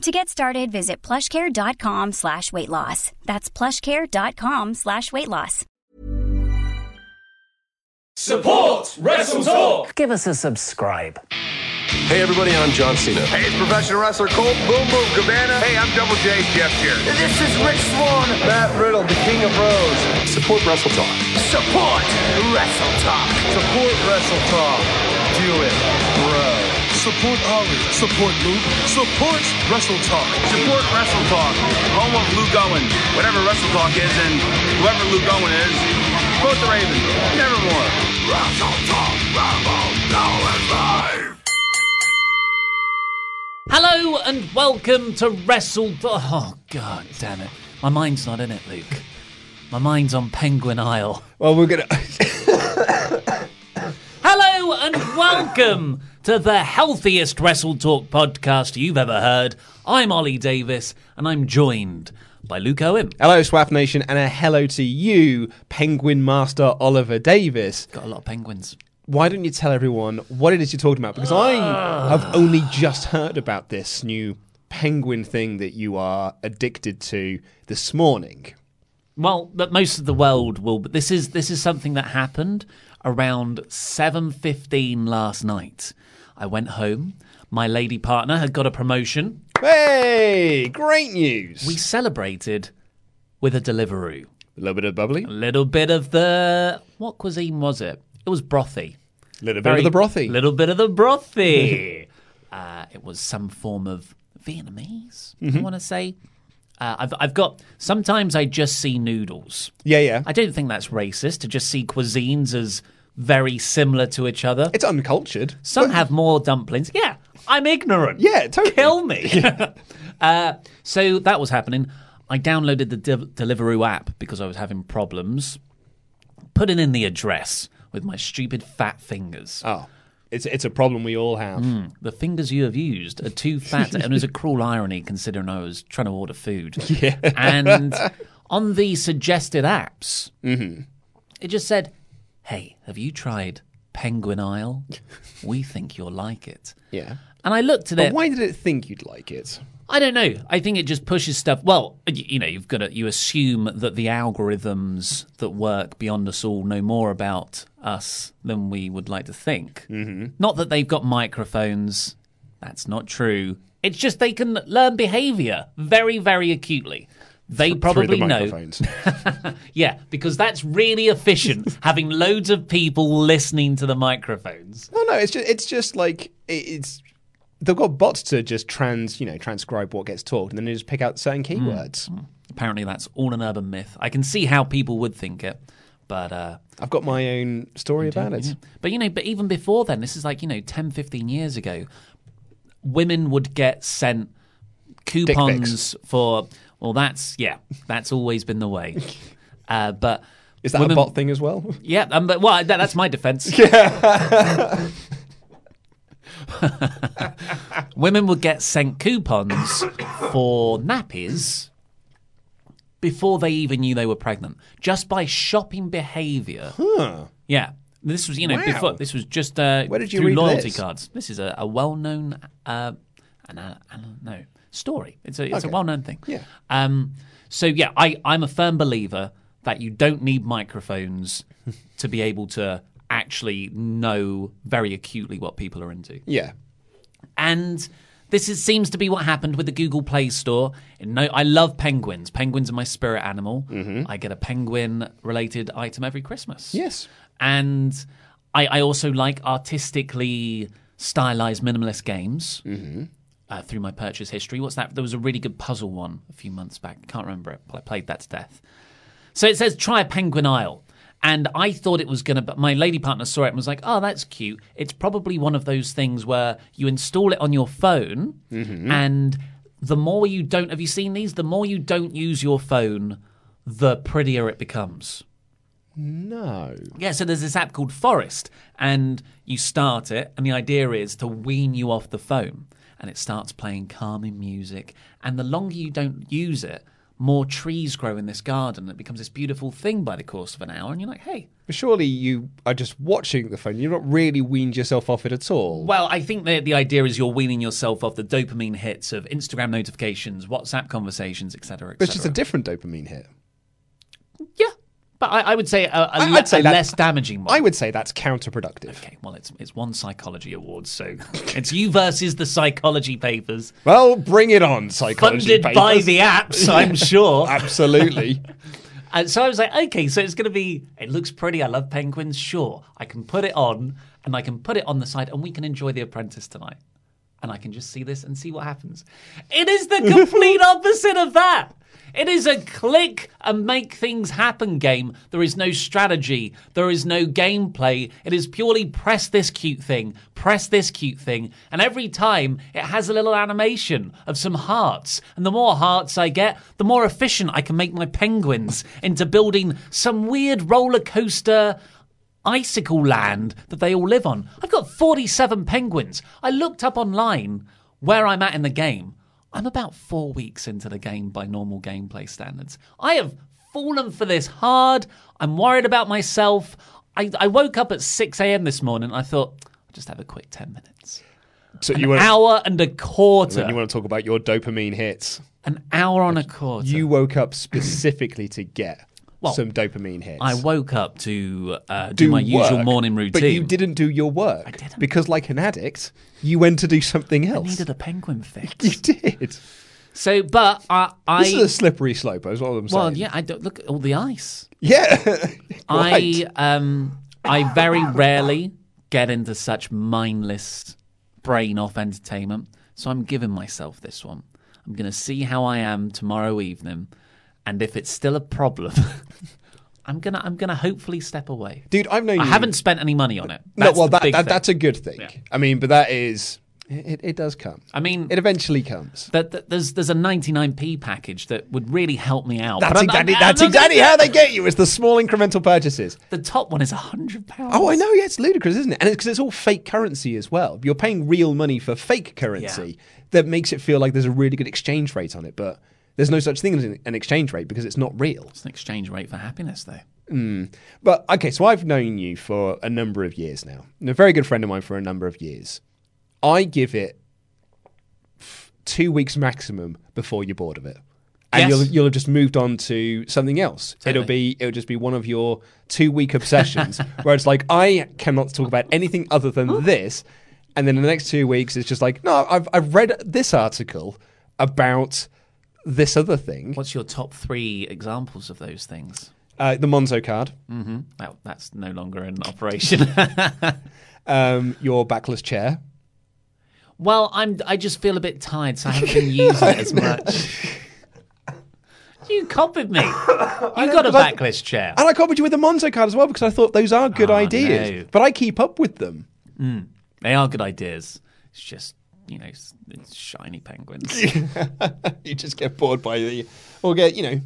To get started, visit plushcare.com slash weight loss. That's plushcare.com slash weight loss. Support Wrestle Talk. Give us a subscribe. Hey everybody, I'm John Cena. Hey, it's professional wrestler Colt Boom Boom Cabana. Hey, I'm Double J Jeff here. This is Rich Swann. Matt Riddle, the King of Bros. Support Wrestle Talk. Support Wrestle Talk. Support Wrestle Talk. Do it, bro. Support Ollie. Support Luke. Support Wrestle Talk. Support Wrestle Talk. Home of Luke Owen. Whatever Wrestle Talk is, and whoever Luke Owen is, quote the Ravens. Nevermore. Wrestle Talk. Rambo. Now it's live. Hello and welcome to Wrestle. Oh god damn it! My mind's not in it, Luke. My mind's on Penguin Isle. Well, we're gonna. Hello and welcome to the healthiest Wrestle Talk podcast you've ever heard. I'm Ollie Davis, and I'm joined by Luke Owen. hello, Swap Nation, and a hello to you, Penguin Master Oliver Davis. Got a lot of penguins. Why don't you tell everyone what it is you're talking about? Because I ah. have only just heard about this new penguin thing that you are addicted to this morning. Well, but most of the world will. But this is this is something that happened around seven fifteen last night. I went home. My lady partner had got a promotion. Hey, great news! We celebrated with a Deliveroo. a little bit of bubbly, A little bit of the what cuisine was it? It was brothy. a little bit of the brothy. Little bit of the brothy. uh, it was some form of Vietnamese. Mm-hmm. I want to say. Uh, I've I've got. Sometimes I just see noodles. yeah, yeah. I don't think that's racist to just see cuisines as very similar to each other. It's uncultured. Some but- have more dumplings. Yeah, I'm ignorant. Yeah, totally. Kill me. uh, so that was happening. I downloaded the Del- Deliveroo app because I was having problems putting in the address with my stupid fat fingers. Oh, it's it's a problem we all have. The fingers you have used are too fat, and it was a cruel irony considering I was trying to order food. Yeah. And on the suggested apps, Mm-hmm. it just said, "Hey, have you tried Penguin Isle? We think you'll like it." Yeah. And I looked at But it. why did it think you'd like it? I don't know. I think it just pushes stuff. Well, you know, you've got to you assume that the algorithms that work beyond us all know more about us than we would like to think. Mm-hmm. Not that they've got microphones. That's not true. It's just they can learn behavior very, very acutely. They probably the know. Yeah, because that's really efficient. having loads of people listening to the microphones. No, no, it's just it's just like it's they've got bots to just trans you know transcribe what gets talked, and then they just pick out certain Hmm. keywords. Apparently, that's all an urban myth. I can see how people would think it, but uh, I've got my own story about it. But you know, but even before then, this is like, you know, 10, 15 years ago, women would get sent coupons for, well, that's, yeah, that's always been the way. Uh, but Is that women, a bot thing as well? Yeah, um, but, well, that, that's my defense. yeah. women would get sent coupons for nappies before they even knew they were pregnant, just by shopping behaviour. Huh. Yeah. This was, you know, Wow. before this was just uh, Where did you through read loyalty this? cards. This is a, a well-known, uh, an, I don't know, story. It's a it's a well-known thing. Yeah. Um. So yeah, I I'm a firm believer that you don't need microphones to be able to actually know very acutely what people are into. Yeah. And this is, seems to be what happened with the Google Play Store. No, I love penguins. Penguins are my spirit animal. I get a penguin-related item every Christmas. Yes. and I, I also like artistically stylized minimalist games. Mm-hmm. Uh, through my purchase history, what's that? There was a really good puzzle one a few months back. Can't remember it, but I played that to death. So it says try a Penguin Isle. And I thought it was going to, but my lady partner saw it and was like, oh, that's cute. It's probably one of those things where you install it on your phone, and the more you don't, have you seen these? The more you don't use your phone, the prettier it becomes. No. Yeah, so there's this app called Forest, and you start it, and the idea is to wean you off the phone, and it starts playing calming music. And the longer you don't use it, more trees grow in this garden. It becomes this beautiful thing by the course of an hour, and you're like, hey. But surely you are just watching the phone. You're not really weaned yourself off it at all. Well, I think the, the idea is you're weaning yourself off the dopamine hits of Instagram notifications, WhatsApp conversations, etc. But it's just a different dopamine hit. But I, I would say a, a, I- le- say a that- less damaging one. I would say that's counterproductive. Okay, well, it's it's one psychology award, so it's you versus the psychology papers, Well, bring it on, psychology funded by the apps, I'm sure. Absolutely. And so I was like, okay, so it's going to be. It looks pretty. I love penguins. Sure, I can put it on, and I can put it on the side, and we can enjoy The Apprentice tonight. And I can just see this and see what happens. It is the complete opposite of that. It is a click and make things happen game. There is no strategy. There is no gameplay. It is purely press this cute thing, press this cute thing. And every time it has a little animation of some hearts. And the more hearts I get, the more efficient I can make my penguins into building some weird roller coaster icicle land that they all live on. I've got 47 penguins. I looked up online where I'm at in the game. I'm about four weeks into the game by normal gameplay standards. I have fallen for this hard. I'm worried about myself. I, I woke up at 6 a.m. this morning and I thought, I'll just have a quick 10 minutes. So An you want hour and a quarter. you want to talk about your dopamine hits? An hour and a quarter. You woke up specifically to get Well, some dopamine hits. I woke up to uh, do, my usual morning routine. But you didn't do your work. I didn't. Because, like an addict, you went to do something I else. needed a penguin fix. You did. So, but uh, I. This is a slippery slope, is what I'm saying. Well, yeah, I don't look at all the ice. Yeah. I um I very rarely get into such mindless brain off entertainment. So I'm giving myself this one. I'm gonna see how I am tomorrow evening, and if it's still a problem, I'm gonna I'm gonna hopefully step away. Dude, I've known I you. haven't spent any money on it. No, well, that, that that's a good thing. I mean, but that is. It, it does come. I mean, It eventually comes. that, that there's there's a 99p package that would really help me out. That's exactly that's exactly how they get you. It's the small incremental purchases. The top one is hundred pounds. Oh, I know. Yeah, it's ludicrous, isn't it? And it's because it's all fake currency as well. You're paying real money for fake currency that makes it feel like there's a really good exchange rate on it, but there's no such thing as an exchange rate because it's not real. It's an exchange rate for happiness, though. Hmm. But okay, so I've known you for a number of years now. And a very good friend of mine for a number of years. I give it two weeks maximum before you're bored of it. And Yes. you'll you'll have just moved on to something else. It'll be it'll just be one of your two week obsessions where it's like I cannot talk about anything other than this, and then in the next two weeks it's just like no I've I've read this article about this other thing, What's your top three examples of those things? uh, the Monzo card, Well, that's no longer in operation. um, your backless chair, well, I'm. I just feel a bit tired, so I haven't been using it as much. You copied me. You got a but I- chair. And I copied you with the Monzo card as well because I thought those are good Oh, ideas. no. But I keep up with them. They are good ideas. It's just you know, shiny penguins. you just get bored by the, or get you know,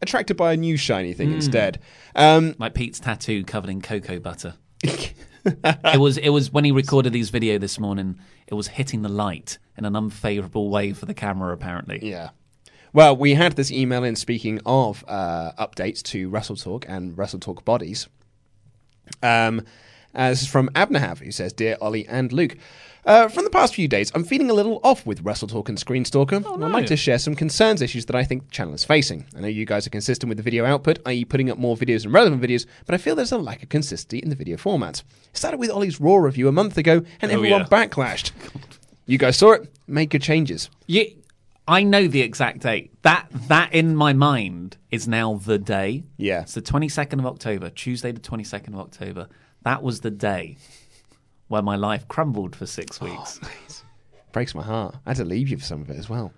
attracted by a new shiny thing instead. Um, like Pete's tattoo covered in cocoa butter. it was it was when he recorded his video this morning. It was hitting the light in an unfavourable way for the camera. Apparently, yeah. Well, we had this email in speaking of uh, updates to Wrestle Talk and Wrestle Talk bodies. Um, uh, this is from Abnahav, who says, Dear Ollie and Luke, uh, from the past few days, I'm feeling a little off with Wrestle Talk and Screen Stalker. and I'd like to share some concerns issues that I think the channel is facing. I know you guys are consistent with the video output, i.e., putting up more videos and relevant videos, but I feel there's a lack of consistency in the video format. It started with Ollie's Raw review a month ago, and everyone yeah. backlashed. You guys saw it, made good changes. You, I know the exact date. That that in my mind is now the day. Yeah. It's the 22nd of October, Tuesday the 22nd of October. That was the day where my life crumbled for six weeks. Breaks my heart. I had to leave you for some of it as well.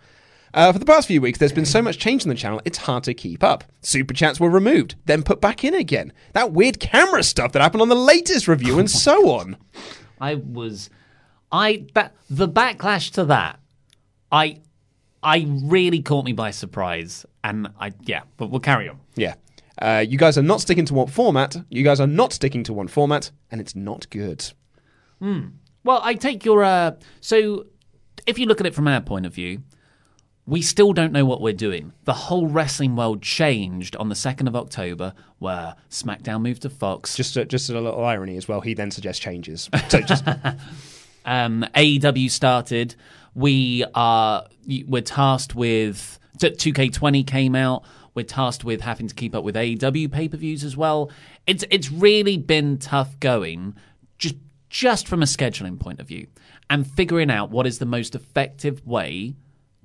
Uh, for the past few weeks, there's been so much change in the channel, it's hard to keep up. Super chats were removed, then put back in again. That weird camera stuff that happened on the latest review, and so on. I was, I that the backlash to that, I, I really caught me by surprise, and I yeah, but we'll carry on. Yeah. Uh, you guys are not sticking to one format. You guys are not sticking to one format, and it's not good. Well, I take your uh, so if you look at it from our point of view, we still don't know what we're doing. The whole wrestling world changed on the second of October, where SmackDown moved to Fox. Just a, just a little irony as well. He then suggests changes. So just um, AEW started. We are we're tasked with two K twenty came out. We're tasked with having to keep up with AEW pay per views as well. It's it's really been tough going, just just from a scheduling point of view, and figuring out what is the most effective way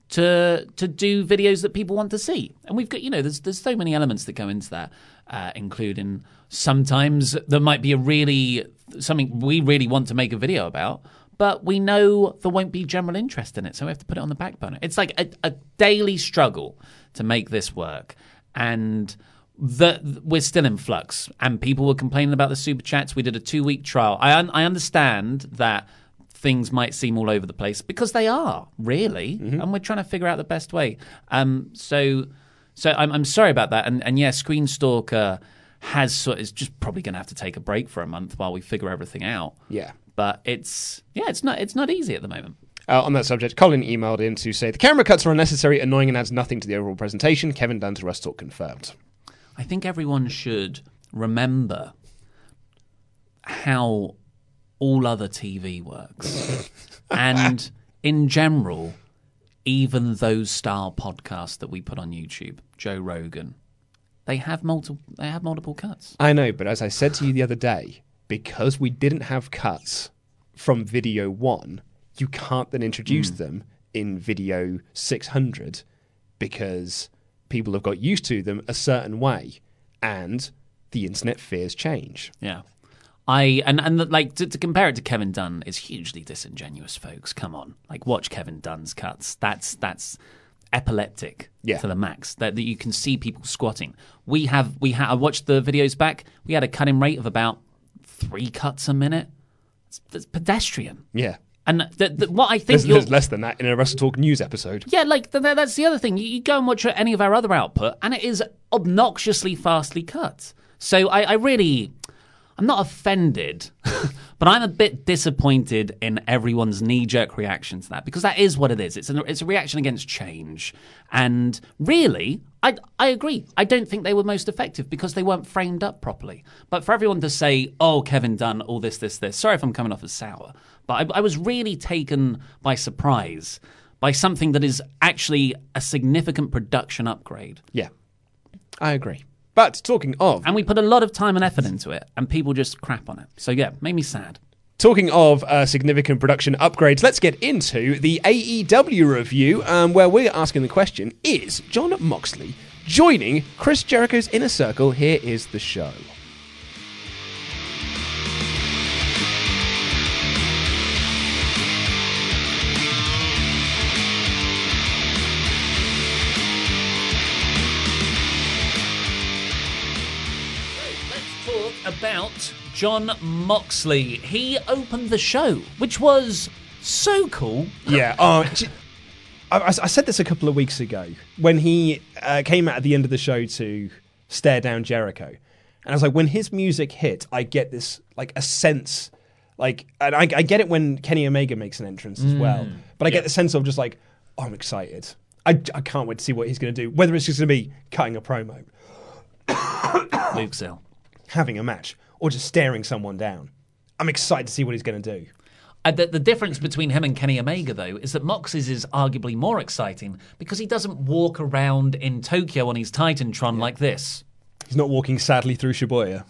to to do videos that people want to see. And we've got you know there's there's so many elements that go into that, uh, including sometimes there might be a really something we really want to make a video about. But we know there won't be general interest in it, so we have to put it on the back burner. It's like a, a daily struggle to make this work, and the, we're still in flux. And people were complaining about the super chats. We did a two week trial. I un- I understand that things might seem all over the place because they are really, and we're trying to figure out the best way. Um, so, so I'm, I'm sorry about that. And, and yeah, Screen Stalker has sort is just probably going to have to take a break for a month while we figure everything out. yeah. But it's yeah, it's not it's not easy at the moment. Uh, on that subject, Colin emailed in to say the camera cuts are unnecessary, annoying, and adds nothing to the overall presentation. Kevin Dunn to Wrestle Talk confirmed. I think everyone should remember how all other TV works. and in general, even those style podcasts that we put on YouTube, Joe Rogan, they have multiple they have multiple cuts. I know, but as I said to you the other day, because we didn't have cuts from video one, you can't then introduce hmm. them in video 600 because people have got used to them a certain way and the internet fears change. Yeah. I and and like to, to compare it to Kevin Dunn is hugely disingenuous, folks. Come on, like watch Kevin Dunn's cuts. That's that's epileptic Yeah. to the max. That, that you can see people squatting. We have we ha- I watched the videos back. We had a cutting rate of about three cuts a minute. It's, it's pedestrian. Yeah. And the, the, what I think There's, less than that in a Wrestle Talk news episode. yeah, like th- th- that's the other thing. You, you go and watch any of our other output, and it is obnoxiously fastly cut. So I, I really, I'm not offended, but I'm a bit disappointed in everyone's knee-jerk reaction to that because that is what it is. It's a, it's a reaction against change, and really, I I agree. I don't think they were most effective because they weren't framed up properly. But for everyone to say, "Oh, Kevin Dunn, all this, this, this," sorry if I'm coming off as sour, but I, I was really taken by surprise by something that is actually a significant production upgrade. Yeah. I agree. But talking of And we put a lot of time and effort into it, and people just crap on it. So yeah, made me sad. Talking of uh, significant production upgrades, let's get into the AEW review, um, where we're asking the question Is Jon Moxley joining Chris Jericho's inner circle? Here is the show. Jon Moxley. He opened the show, which was so cool. Yeah. Oh, j- I, I- said this a couple of weeks ago when he uh, came out at the end of the show to stare down Jericho, and I was like, when his music hit, I get this like a sense, like, and I, I get it when Kenny Omega makes an entrance as well, but I get the sense of just like, oh, I'm excited. I, I can't wait to see what he's going to do. Whether it's just going to be cutting a promo, Luke Sill. having a match, or just staring someone down. I'm excited to see what he's going to do. Uh, the, the difference between him and Kenny Omega, though, is that Mox's is arguably more exciting because he doesn't walk around in Tokyo on his Titantron like this. He's not walking sadly through Shibuya.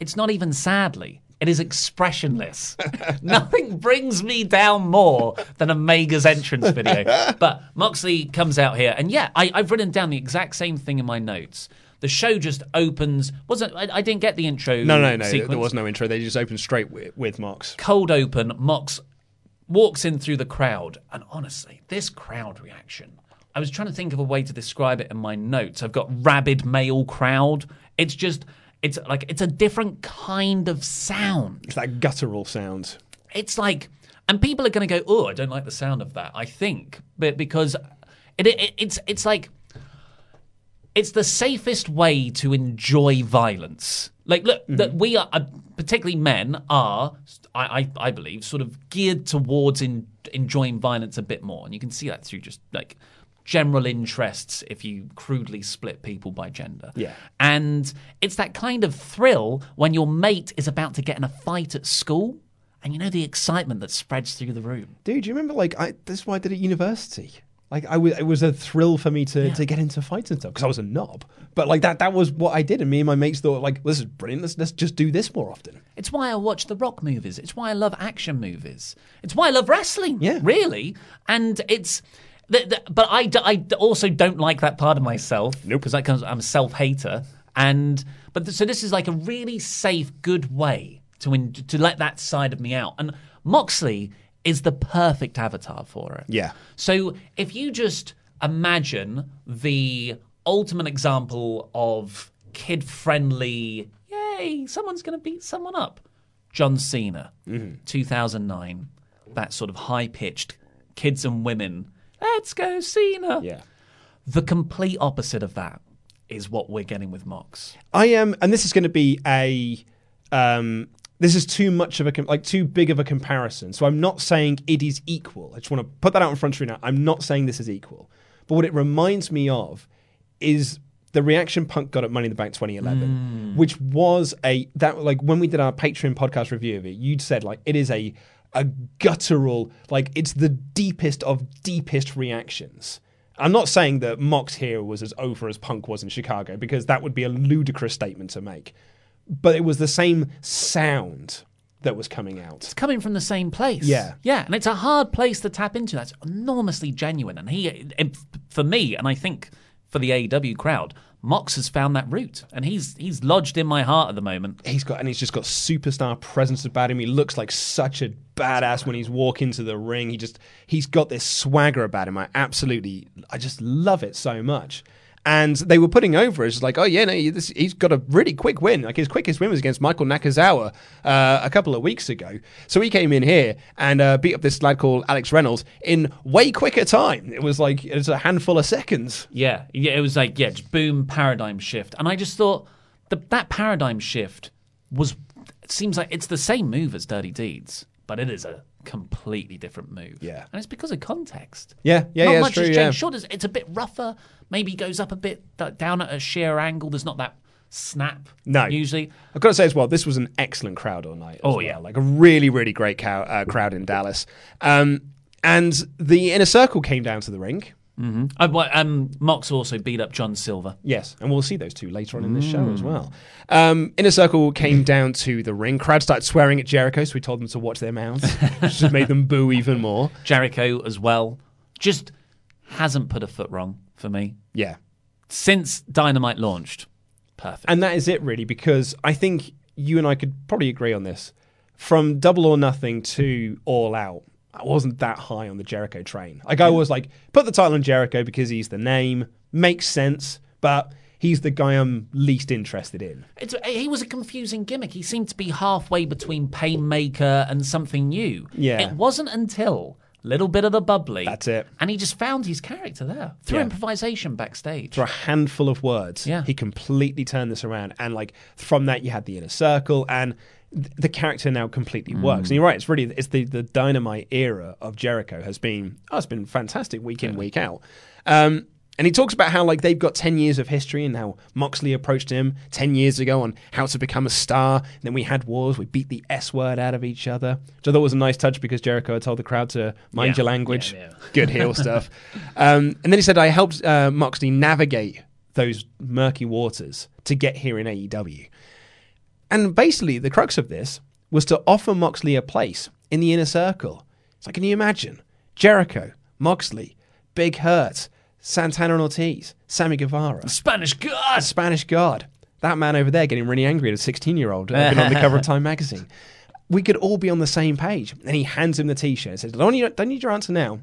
It's not even sadly. It is expressionless. Nothing brings me down more than Omega's entrance video. But Moxley comes out here, and yeah, I, I've written down the exact same thing in my notes. The show just opens. Wasn't I, I didn't get the intro? No, no, no. Sequence. There was no intro. They just opened straight with, with Mox. Cold open. Mox walks in through the crowd, and honestly, this crowd reaction. I was trying to think of a way to describe it in my notes. I've got rabid male crowd. It's just, it's like it's a different kind of sound. It's that guttural sound. It's like, and people are going to go, "Oh, I don't like the sound of that." I think, but because it, it it's it's like it's the safest way to enjoy violence. Like, look, that we are, uh, particularly men, are, I, I, I believe, sort of geared towards in, enjoying violence a bit more, and you can see that through just like general interests if you crudely split people by gender. Yeah. And it's that kind of thrill when your mate is about to get in a fight at school. And you know the excitement that spreads through the room. Dude, you remember, like, I, this is why I did at university. Like, I was, it was a thrill for me to, to get into fights and stuff because I was a knob. But, like, that that was what I did. And me and my mates thought, like, this is brilliant. Let's, let's just do this more often. It's why I watch the rock movies. It's why I love action movies. It's why I love wrestling. Yeah. Really. And it's. The, the, but I, I also don't like that part of myself. Nope. Because that comes, I'm a self hater. And. But th- so this is like a really safe, good way to, in, to let that side of me out. And Moxley is the perfect avatar for it. Yeah. So if you just imagine the ultimate example of kid friendly, yay, someone's going to beat someone up. John Cena, 2009, that sort of high pitched kids and women, let's go Cena. Yeah. The complete opposite of that is what we're getting with Mox. I am, and this is going to be a. Um, this is too much of a com- like too big of a comparison. So I'm not saying it is equal. I just want to put that out in front of you now. I'm not saying this is equal, but what it reminds me of is the reaction Punk got at Money in the Bank 2011, hmm. which was a that like when we did our Patreon podcast review of it, you'd said like it is a a guttural like it's the deepest of deepest reactions. I'm not saying that Mox here was as over as Punk was in Chicago because that would be a ludicrous statement to make. But it was the same sound that was coming out. It's coming from the same place. Yeah. Yeah, and it's a hard place to tap into. That's enormously genuine. And he, for me, and I think for the AEW crowd, Mox has found that route, and he's he's lodged in my heart at the moment. He's got and he's just got superstar presence about him. He looks like such a badass when he's walking to the ring. He just he's got this swagger about him. I absolutely I just love it so much. And they were putting over as like, oh yeah, no, this, he's got a really quick win. Like his quickest win was against Michael Nakazawa uh, a couple of weeks ago. So he came in here and uh, beat up this lad called Alex Reynolds in way quicker time. It was like it was a handful of seconds. Yeah, yeah, it was like yeah, just boom, paradigm shift, and I just thought the, that paradigm shift was. It seems like it's the same move as Dirty Deeds, but it is a completely different move. Yeah. and it's because of context. Yeah, yeah, not yeah, it's much true, has yeah. changed. Sure, there's- it's a bit rougher. Maybe goes up a bit down at a sheer angle. There's not that snap. No. usually. I've got to say as well, this was an excellent crowd all night. Oh, well. yeah. like a really, really great cow, uh, crowd in Dallas. Um, and the inner circle came down to the ring. Uh, well, um, Mox also beat up John Silver. Yes, and we'll see those two later on in this show as well. Um, Inner Circle came down to the ring. Crowd started swearing at Jericho, so we told them to watch their mouths, which just made them boo even more. Jericho as well. Just hasn't put a foot wrong for me Yeah. since Dynamite launched. Perfect. And that is it, really, because I think you and I could probably agree on this. From Double or Nothing to All Out, I wasn't that high on the Jericho train. Like, I was like, put the title on Jericho because he's the name, makes sense, but he's the guy I'm least interested in. It's, eh, he was a confusing gimmick. He seemed to be halfway between Painmaker and something new. Yeah. It wasn't until little bit of the bubbly. That's it. And he just found his character there through Yeah. improvisation backstage. Through a handful of words, Yeah. he completely turned this around. And like from that, you had the inner circle, and the character now completely works. And you're right; it's really it's the the dynamite era of Jericho has been oh, it's been fantastic week in week out. Um, and he talks about how like they've got ten years of history, and how Moxley approached him ten years ago on how to become a star. And then we had wars; we beat the S word out of each other, which I thought was a nice touch because Jericho had told the crowd to mind Yeah. your language. Yeah, yeah. Good heel stuff. Um, and then he said, I helped uh, Moxley navigate those murky waters to get here in AEW. And basically, the crux of this was to offer Moxley a place in the inner circle. It's like, can you imagine? Jericho, Moxley, Big Hurt, Santana and Ortiz, Sammy Guevara, Spanish God, Spanish God. That man over there getting really angry at a 16 year old been on the cover of Time magazine. We could all be on the same page. And he hands him the t shirt and says, don't need, don't need your answer now.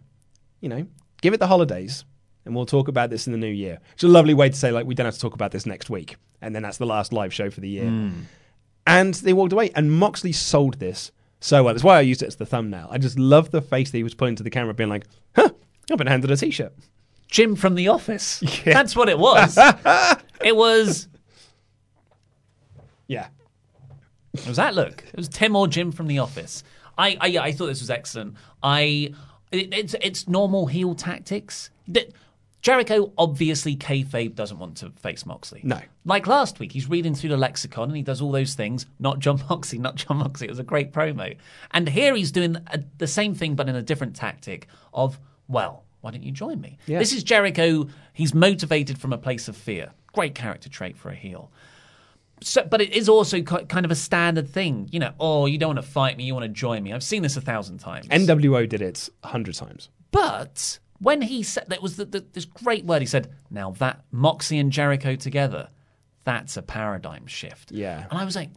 You know, give it the holidays and we'll talk about this in the new year. It's a lovely way to say, like, we don't have to talk about this next week. And then that's the last live show for the year. Mm. And they walked away. And Moxley sold this so well. That's why I used it as the thumbnail. I just love the face that he was putting to the camera, being like, huh, I've been handed a t shirt. Jim from The Office. Yeah. That's what it was. it was. Yeah. It was that look. It was Tim or Jim from The Office. I, I, I thought this was excellent. I, it, it's it's normal heel tactics. That Jericho obviously kayfabe doesn't want to face Moxley. No. Like last week, he's reading through the lexicon and he does all those things. Not Jon Moxley, not Jon Moxley. It was a great promo. And here he's doing a, the same thing, but in a different tactic of, well, why don't you join me? Yeah. This is Jericho. He's motivated from a place of fear. Great character trait for a heel. So, but it is also kind of a standard thing, you know. Oh, you don't want to fight me, you want to join me. I've seen this a thousand times. NWO did it a hundred times. But when he said that was the, the, this great word, he said, "Now that Moxie and Jericho together, that's a paradigm shift." Yeah, and I was like,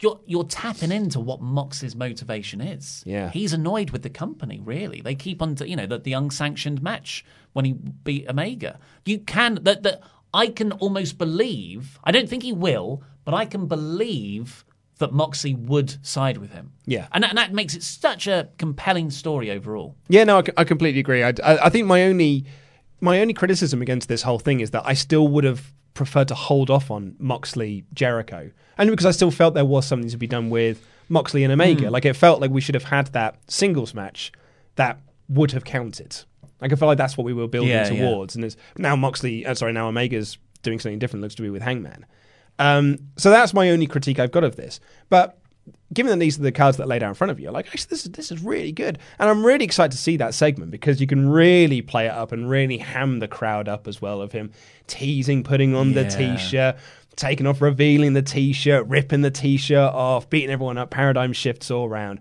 "You're you're tapping into what Mox's motivation is." Yeah, he's annoyed with the company. Really, they keep on, to, you know, the, the unsanctioned match when he beat Omega. You can that that I can almost believe. I don't think he will, but I can believe that Moxie would side with him. Yeah, and that, and that makes it such a compelling story overall. Yeah, no, I, I completely agree. I, I, I think my only my only criticism against this whole thing is that I still would have preferred to hold off on Moxley Jericho, and because I still felt there was something to be done with Moxley and Omega. Mm. Like it felt like we should have had that singles match that would have counted. Like I feel like that's what we were building yeah, towards, yeah. and it's now Moxley. Uh, sorry, now Omega's doing something different. Looks to be with Hangman. Um, so that's my only critique I've got of this. But given that these are the cards that lay down in front of you, like actually this is this is really good, and I'm really excited to see that segment because you can really play it up and really ham the crowd up as well of him teasing, putting on yeah. the t-shirt, taking off, revealing the t-shirt, ripping the t-shirt off, beating everyone up, paradigm shifts all around.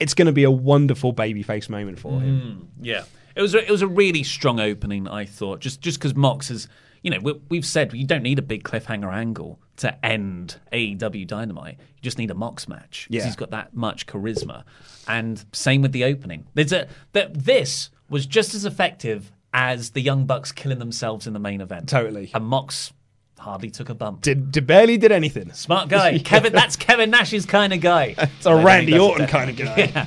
It's going to be a wonderful babyface moment for him. Mm, yeah, it was a, it was a really strong opening. I thought just just because Mox has you know, we, have said you don't need a big cliffhanger angle to end AEW Dynamite. You just need a Mox match because yeah. he's got that much charisma. And same with the opening. There's a that this was just as effective as the Young Bucks killing themselves in the main event. Totally. And Mox hardly took a bump. Did, did barely did anything. Smart guy. Kevin. That's Kevin Nash's kind of guy. It's a Randy Orton kind of guy. Yeah.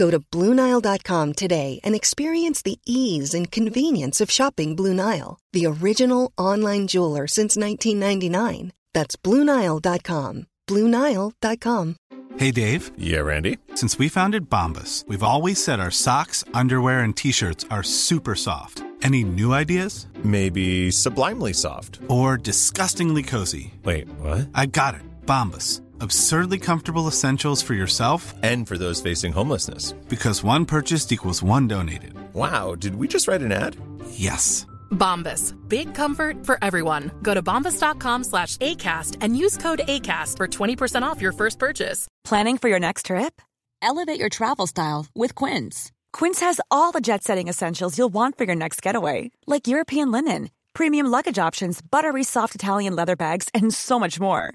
Go to Bluenile.com today and experience the ease and convenience of shopping Blue Nile, the original online jeweler since 1999. That's Bluenile.com. Bluenile.com. Hey, Dave. Yeah, Randy. Since we founded Bombas, we've always said our socks, underwear, and t shirts are super soft. Any new ideas? Maybe sublimely soft. Or disgustingly cozy. Wait, what? I got it. Bombas Absurdly comfortable essentials for yourself and for those facing homelessness. Because one purchased equals one donated. Wow, did we just write an ad? Yes. Bombas. Big comfort for everyone. Go to bombas.com slash ACAST and use code ACAST for 20% off your first purchase. Planning for your next trip? Elevate your travel style with Quince. Quince has all the jet setting essentials you'll want for your next getaway, like European linen, premium luggage options, buttery soft Italian leather bags, and so much more.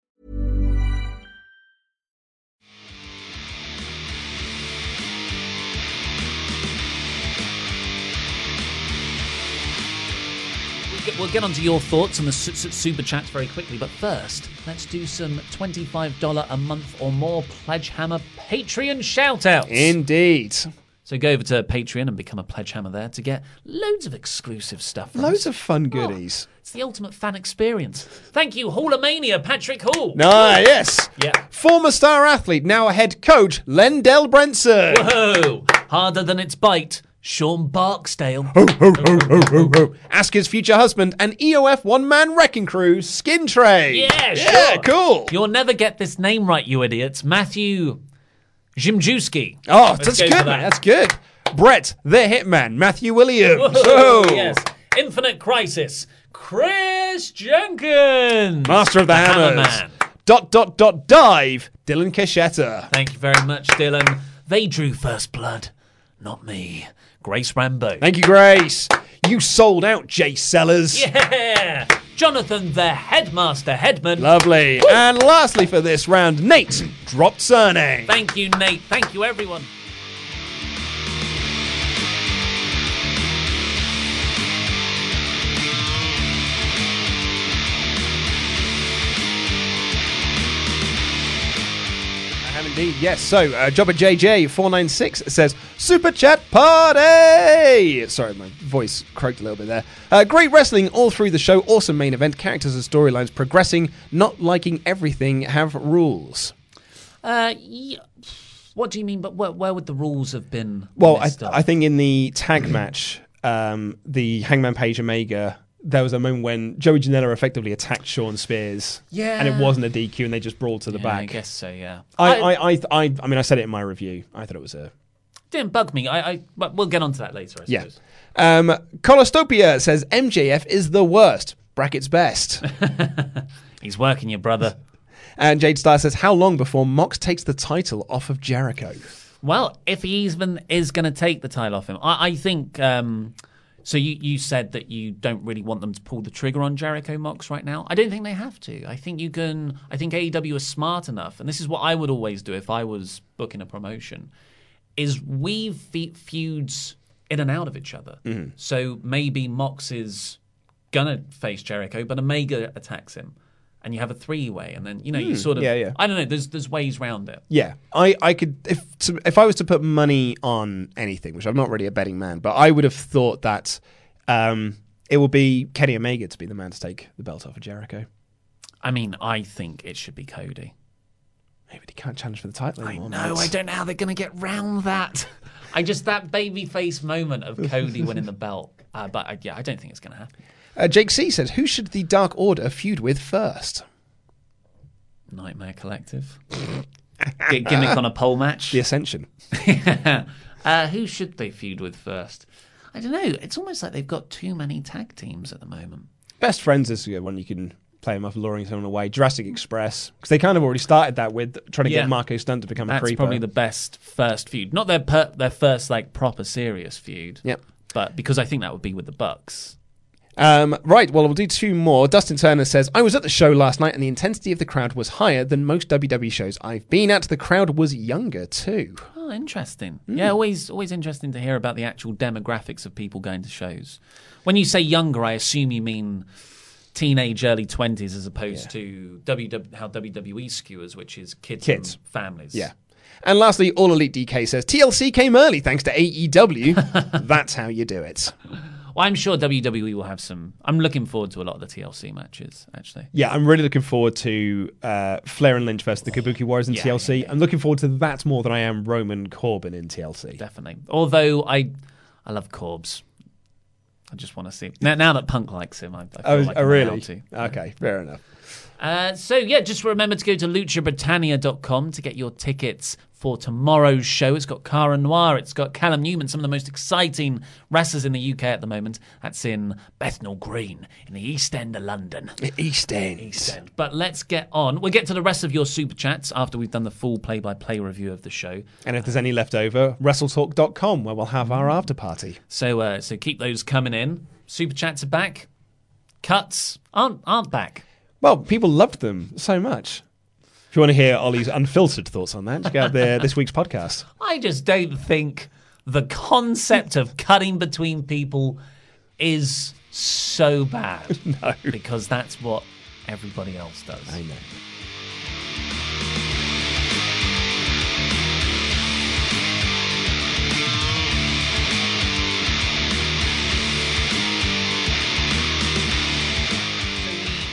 Get, we'll get onto your thoughts on the su- su- super chats very quickly, but first, let's do some $25 a month or more Pledgehammer Patreon shout-outs. Indeed. So go over to Patreon and become a Pledgehammer there to get loads of exclusive stuff. From Loads us. of fun goodies. It's the ultimate fan experience. Thank you, Hallamania, Patrick Hall. Ah, yes. Yeah. Former star athlete, now a head coach, Lendell Brenson. Whoa! Harder than its bite, Sean Barksdale. Ask his future husband and EOF one man wrecking crew, Skin Tray. Yeah, Yeah, sure. cool. You'll never get this name right, you idiots. Matthew Jimjewski. Oh, that's good, man. that. That's good. Brett, the Hitman, Matthew Williams. Whoa, Oh. yes. Infinite Crisis, Chris Jenkins. Master of the Hammers. Hammerman. Dot, dot, dot, dive, Dylan Cachetta. Thank you very much, Dylan. They drew first blood, not me. Grace Rambo. Thank you, Grace. You sold out, Jay Sellers. Yeah! Jonathan, the headmaster headman. Lovely. And lastly for this round, Nate dropped surname. Thank you, Nate. Thank you, everyone. Indeed, yes. So, uh, Jobber JJ496 says, Super Chat Party! Sorry, my voice croaked a little bit there. Uh, great wrestling all through the show. Awesome main event. Characters and storylines progressing. Not liking everything. Have rules. Uh, yeah. What do you mean? But where, where would the rules have been? Well, I, up? I think in the tag match, um, the Hangman Page Omega, there was a moment when Joey Janela effectively attacked Shawn Spears. Yeah. And it wasn't a DQ and they just brawled to the Yeah, back. I guess so. Yeah. I, I, I, I, I mean, I said it in my review. I thought it was a didn't bug me. I, I but we'll get onto that later. I Yeah. suppose. Um, Colostopia says MJF is the worst. Brackets best. He's working your brother. and Jade Star says, How long before Mox takes the title off of Jericho? Well, if he even is going to take the title off him, I, I think. Um, so you, you said that you don't really want them to pull the trigger on Jericho Mox right now. I don't think they have to. I think you can. I think AEW is smart enough, and this is what I would always do if I was booking a promotion, is weave fe- feuds in and out of each other. Mhm. So maybe Mox is gonna face Jericho, but Omega attacks him, and you have a three way, and then you know you Hmm, sort of. yeah, yeah. I don't know. There's there's ways round it. Yeah, I, I could if to, if I was to put money on anything, which I'm not really a betting man, but I would have thought that um, it will be Kenny Omega to be the man to take the belt off of Jericho. I mean, I think it should be Cody. Maybe he can't challenge for the title I anymore. know. mate. I don't know how they're going to get round that. I just that baby face moment of Cody winning the belt. Uh, but I, yeah, I don't think it's going to happen. Uh, Jake C says, "Who should the Dark Order feud with first? Nightmare Collective. G- gimmick on a pole match. The Ascension. uh, who should they feud with first? I don't know. It's almost like they've got too many tag teams at the moment. Best friends is uh, one you can play them off, luring someone away. Jurassic Express because they kind of already started that with trying to Yeah. get Marco Stunt to become a That's creeper. probably the best first feud. Not their per- their first like proper serious feud. Yep. But because I think that would be with the Bucks. Um, right, well, we'll do two more. Dustin Turner says, I was at the show last night and the intensity of the crowd was higher than most WWE shows I've been at. The crowd was younger too. Oh, interesting. Hmm. Yeah, always always interesting to hear about the actual demographics of people going to shows. When you say younger, I assume you mean teenage, early twenties, as opposed to WW, how WWE skewers, which is kids, Kids. and families. Yeah. And lastly, All Elite DK says, TLC came early thanks to AEW. That's how you do it. Well, I'm sure WWE will have some. I'm looking forward to a lot of the TLC matches. Actually, Yeah, I'm really looking forward to uh, Flair and Lynch versus the Kabuki Warriors in Yeah, TLC. I'm looking forward to that more than I am Roman Corbin in TLC. definitely. Although I, I love Corbs. I just want to see now. Now that Punk likes him, I, I feel Oh, like oh really? to. Okay, fair enough. Uh, so yeah, just remember to go to luchabritannia.com to get your tickets for tomorrow's show. It's got Cara Noir, it's got Callum Newman, some of the most exciting wrestlers in the UK at the moment. That's in Bethnal Green in the East End of London. East End. East End. But let's get on. We'll get to the rest of your super chats after we've done the full play-by-play review of the show. And if there's any left over, WrestleTalk.com, where we'll have our after party. So, uh, so keep those coming in. Super chats are back. Cuts aren't aren't back. Well, people loved them so much. If you want to hear Ollie's unfiltered thoughts on that, check out the, this week's podcast. I just don't think the concept of cutting between people is so bad. no. Because that's what everybody else does. I know.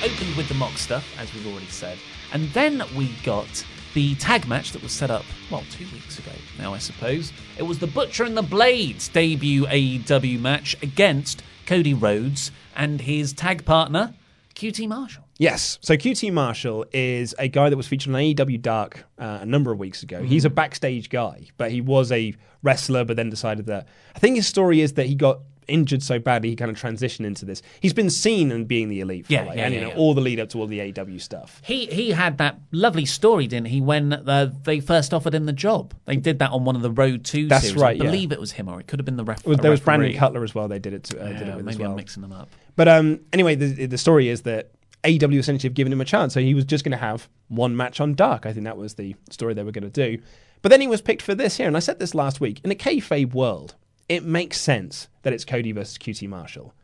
Opened with the mock stuff, as we've already said, and then we got the tag match that was set up, well, two weeks ago now, I suppose. It was the Butcher and the Blades debut AEW match against Cody Rhodes and his tag partner, QT Marshall. Yes. So QT Marshall is a guy that was featured on AEW Dark uh, a number of weeks ago. Mm. He's a backstage guy, but he was a wrestler, but then decided that. I think his story is that he got injured so badly he kind of transitioned into this. He's been seen and being the elite for yeah, like, yeah, and yeah, you know all the lead up to all the AW stuff. He he had that lovely story, didn't he? When uh, they first offered him the job, they did that on one of the Road Two. That's series. right. I yeah. believe it was him, or it could have been the ref- Well, there was referee. Brandon Cutler as well. They did it. To, uh, did it with maybe as well. I'm mixing them up. But um, anyway, the the story is that AW essentially have given him a chance. So he was just going to have one match on Dark. I think that was the story they were going to do. But then he was picked for this here, and I said this last week. In a kayfabe world, it makes sense that it's Cody versus QT Marshall,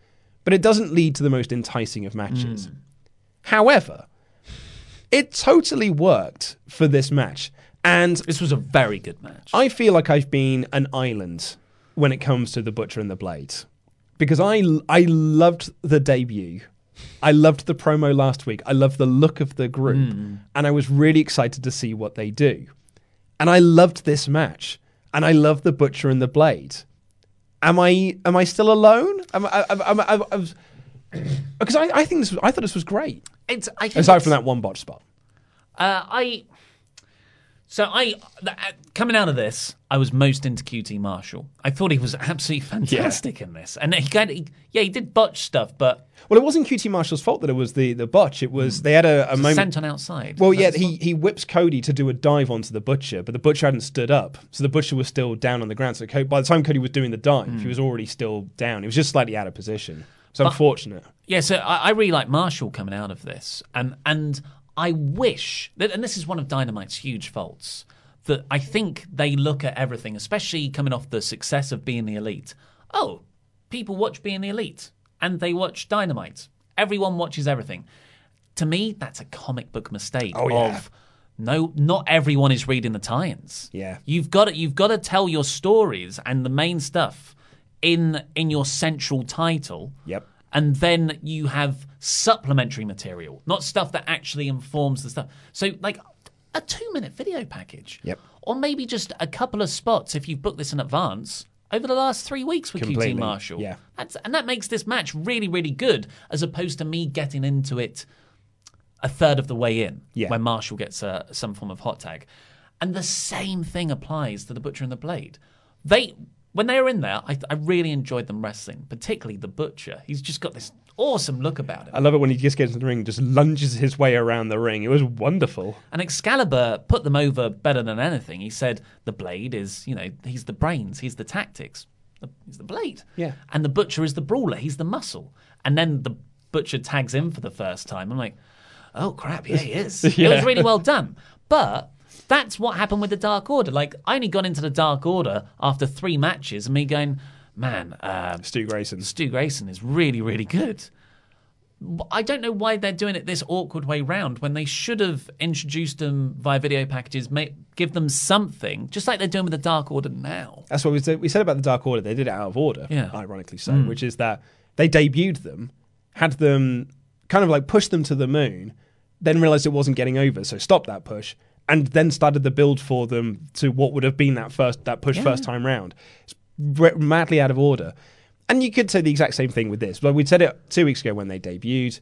but it doesn't lead to the most enticing of matches. However, it totally worked for this match, and this was a very good match. I feel like I've been an island when it comes to the Butcher and the Blade, because I I loved the debut. I loved the promo last week. I loved the look of the group, Hmm. and I was really excited to see what they do. And I loved this match, and I love the Butcher and the Blade. Am I am I still alone? Am I, am, am, am, am, because I, I think this was, I thought this was great. It's I think Aside from that one botch spot. Uh, I so I uh, coming out of this, I was most into QT Marshall. I thought he was absolutely fantastic in this, and he kind of yeah he did botch stuff, but Well, it wasn't QT Marshall's fault that it was the, the botch. It was they had a, a moment. senton outside. Well, yeah, he, he whips Cody to do a dive onto the butcher, but the butcher hadn't stood up, so the butcher was still down on the ground. So by the time Cody was doing the dive, Hmm. he was already still down. He was just slightly out of position. It's But- unfortunate. Yeah, so I, I really like Marshall coming out of this, and and I wish that, and this is one of Dynamite's huge faults, that I think they look at everything, especially coming off the success of being the elite. Oh, people watch being the elite, and they watch Dynamite. Everyone watches everything. To me, that's a comic book mistake Oh, yeah. of no, not everyone is reading the tie-ins. Yeah. You've got to, you've got to tell your stories and the main stuff in in your central title. Yep. And then you have supplementary material, not stuff that actually informs the stuff. So like a 2-minute video package. Yep. Or maybe just a couple of spots if you've booked this in advance over the last 3 weeks with Completely, QT Marshall. yeah. That's and that makes this match really really good as opposed to me getting into it a third of the way in Yeah. when Marshall gets uh, some form of hot tag. And the same thing applies to the Butcher and the Blade. They when they were in there, I, I really enjoyed them wrestling, particularly the Butcher. He's just got this awesome look about him. I love it when he just gets in the ring, just lunges his way around the ring. It was wonderful. And Excalibur put them over better than anything. He said the Blade is, you know, he's the brains, he's the tactics, he's the Blade. Yeah. And the Butcher is the brawler, he's the muscle. And then the Butcher tags in for the first time. I'm like, oh crap, yeah, he is. It was really well done. But that's what happened with the Dark Order. Like, I only got into the Dark Order after three matches and me going, man, uh, Stu Grayson. Stu Grayson is really, really good. I don't know why they're doing it this awkward way round when they should have introduced them via video packages, make, give them something, just like they're doing with the Dark Order now. That's what we said. We said about the Dark Order. They did it out of order, Yeah. ironically so, Mm. which is that they debuted them, had them kind of like push them to the moon, then realized it wasn't getting over, so stopped that push, and then started the build for them to what would have been that first that push Yeah. first time round. It's madly out of order. And you could say the exact same thing with this. But we said it two weeks ago when they debuted.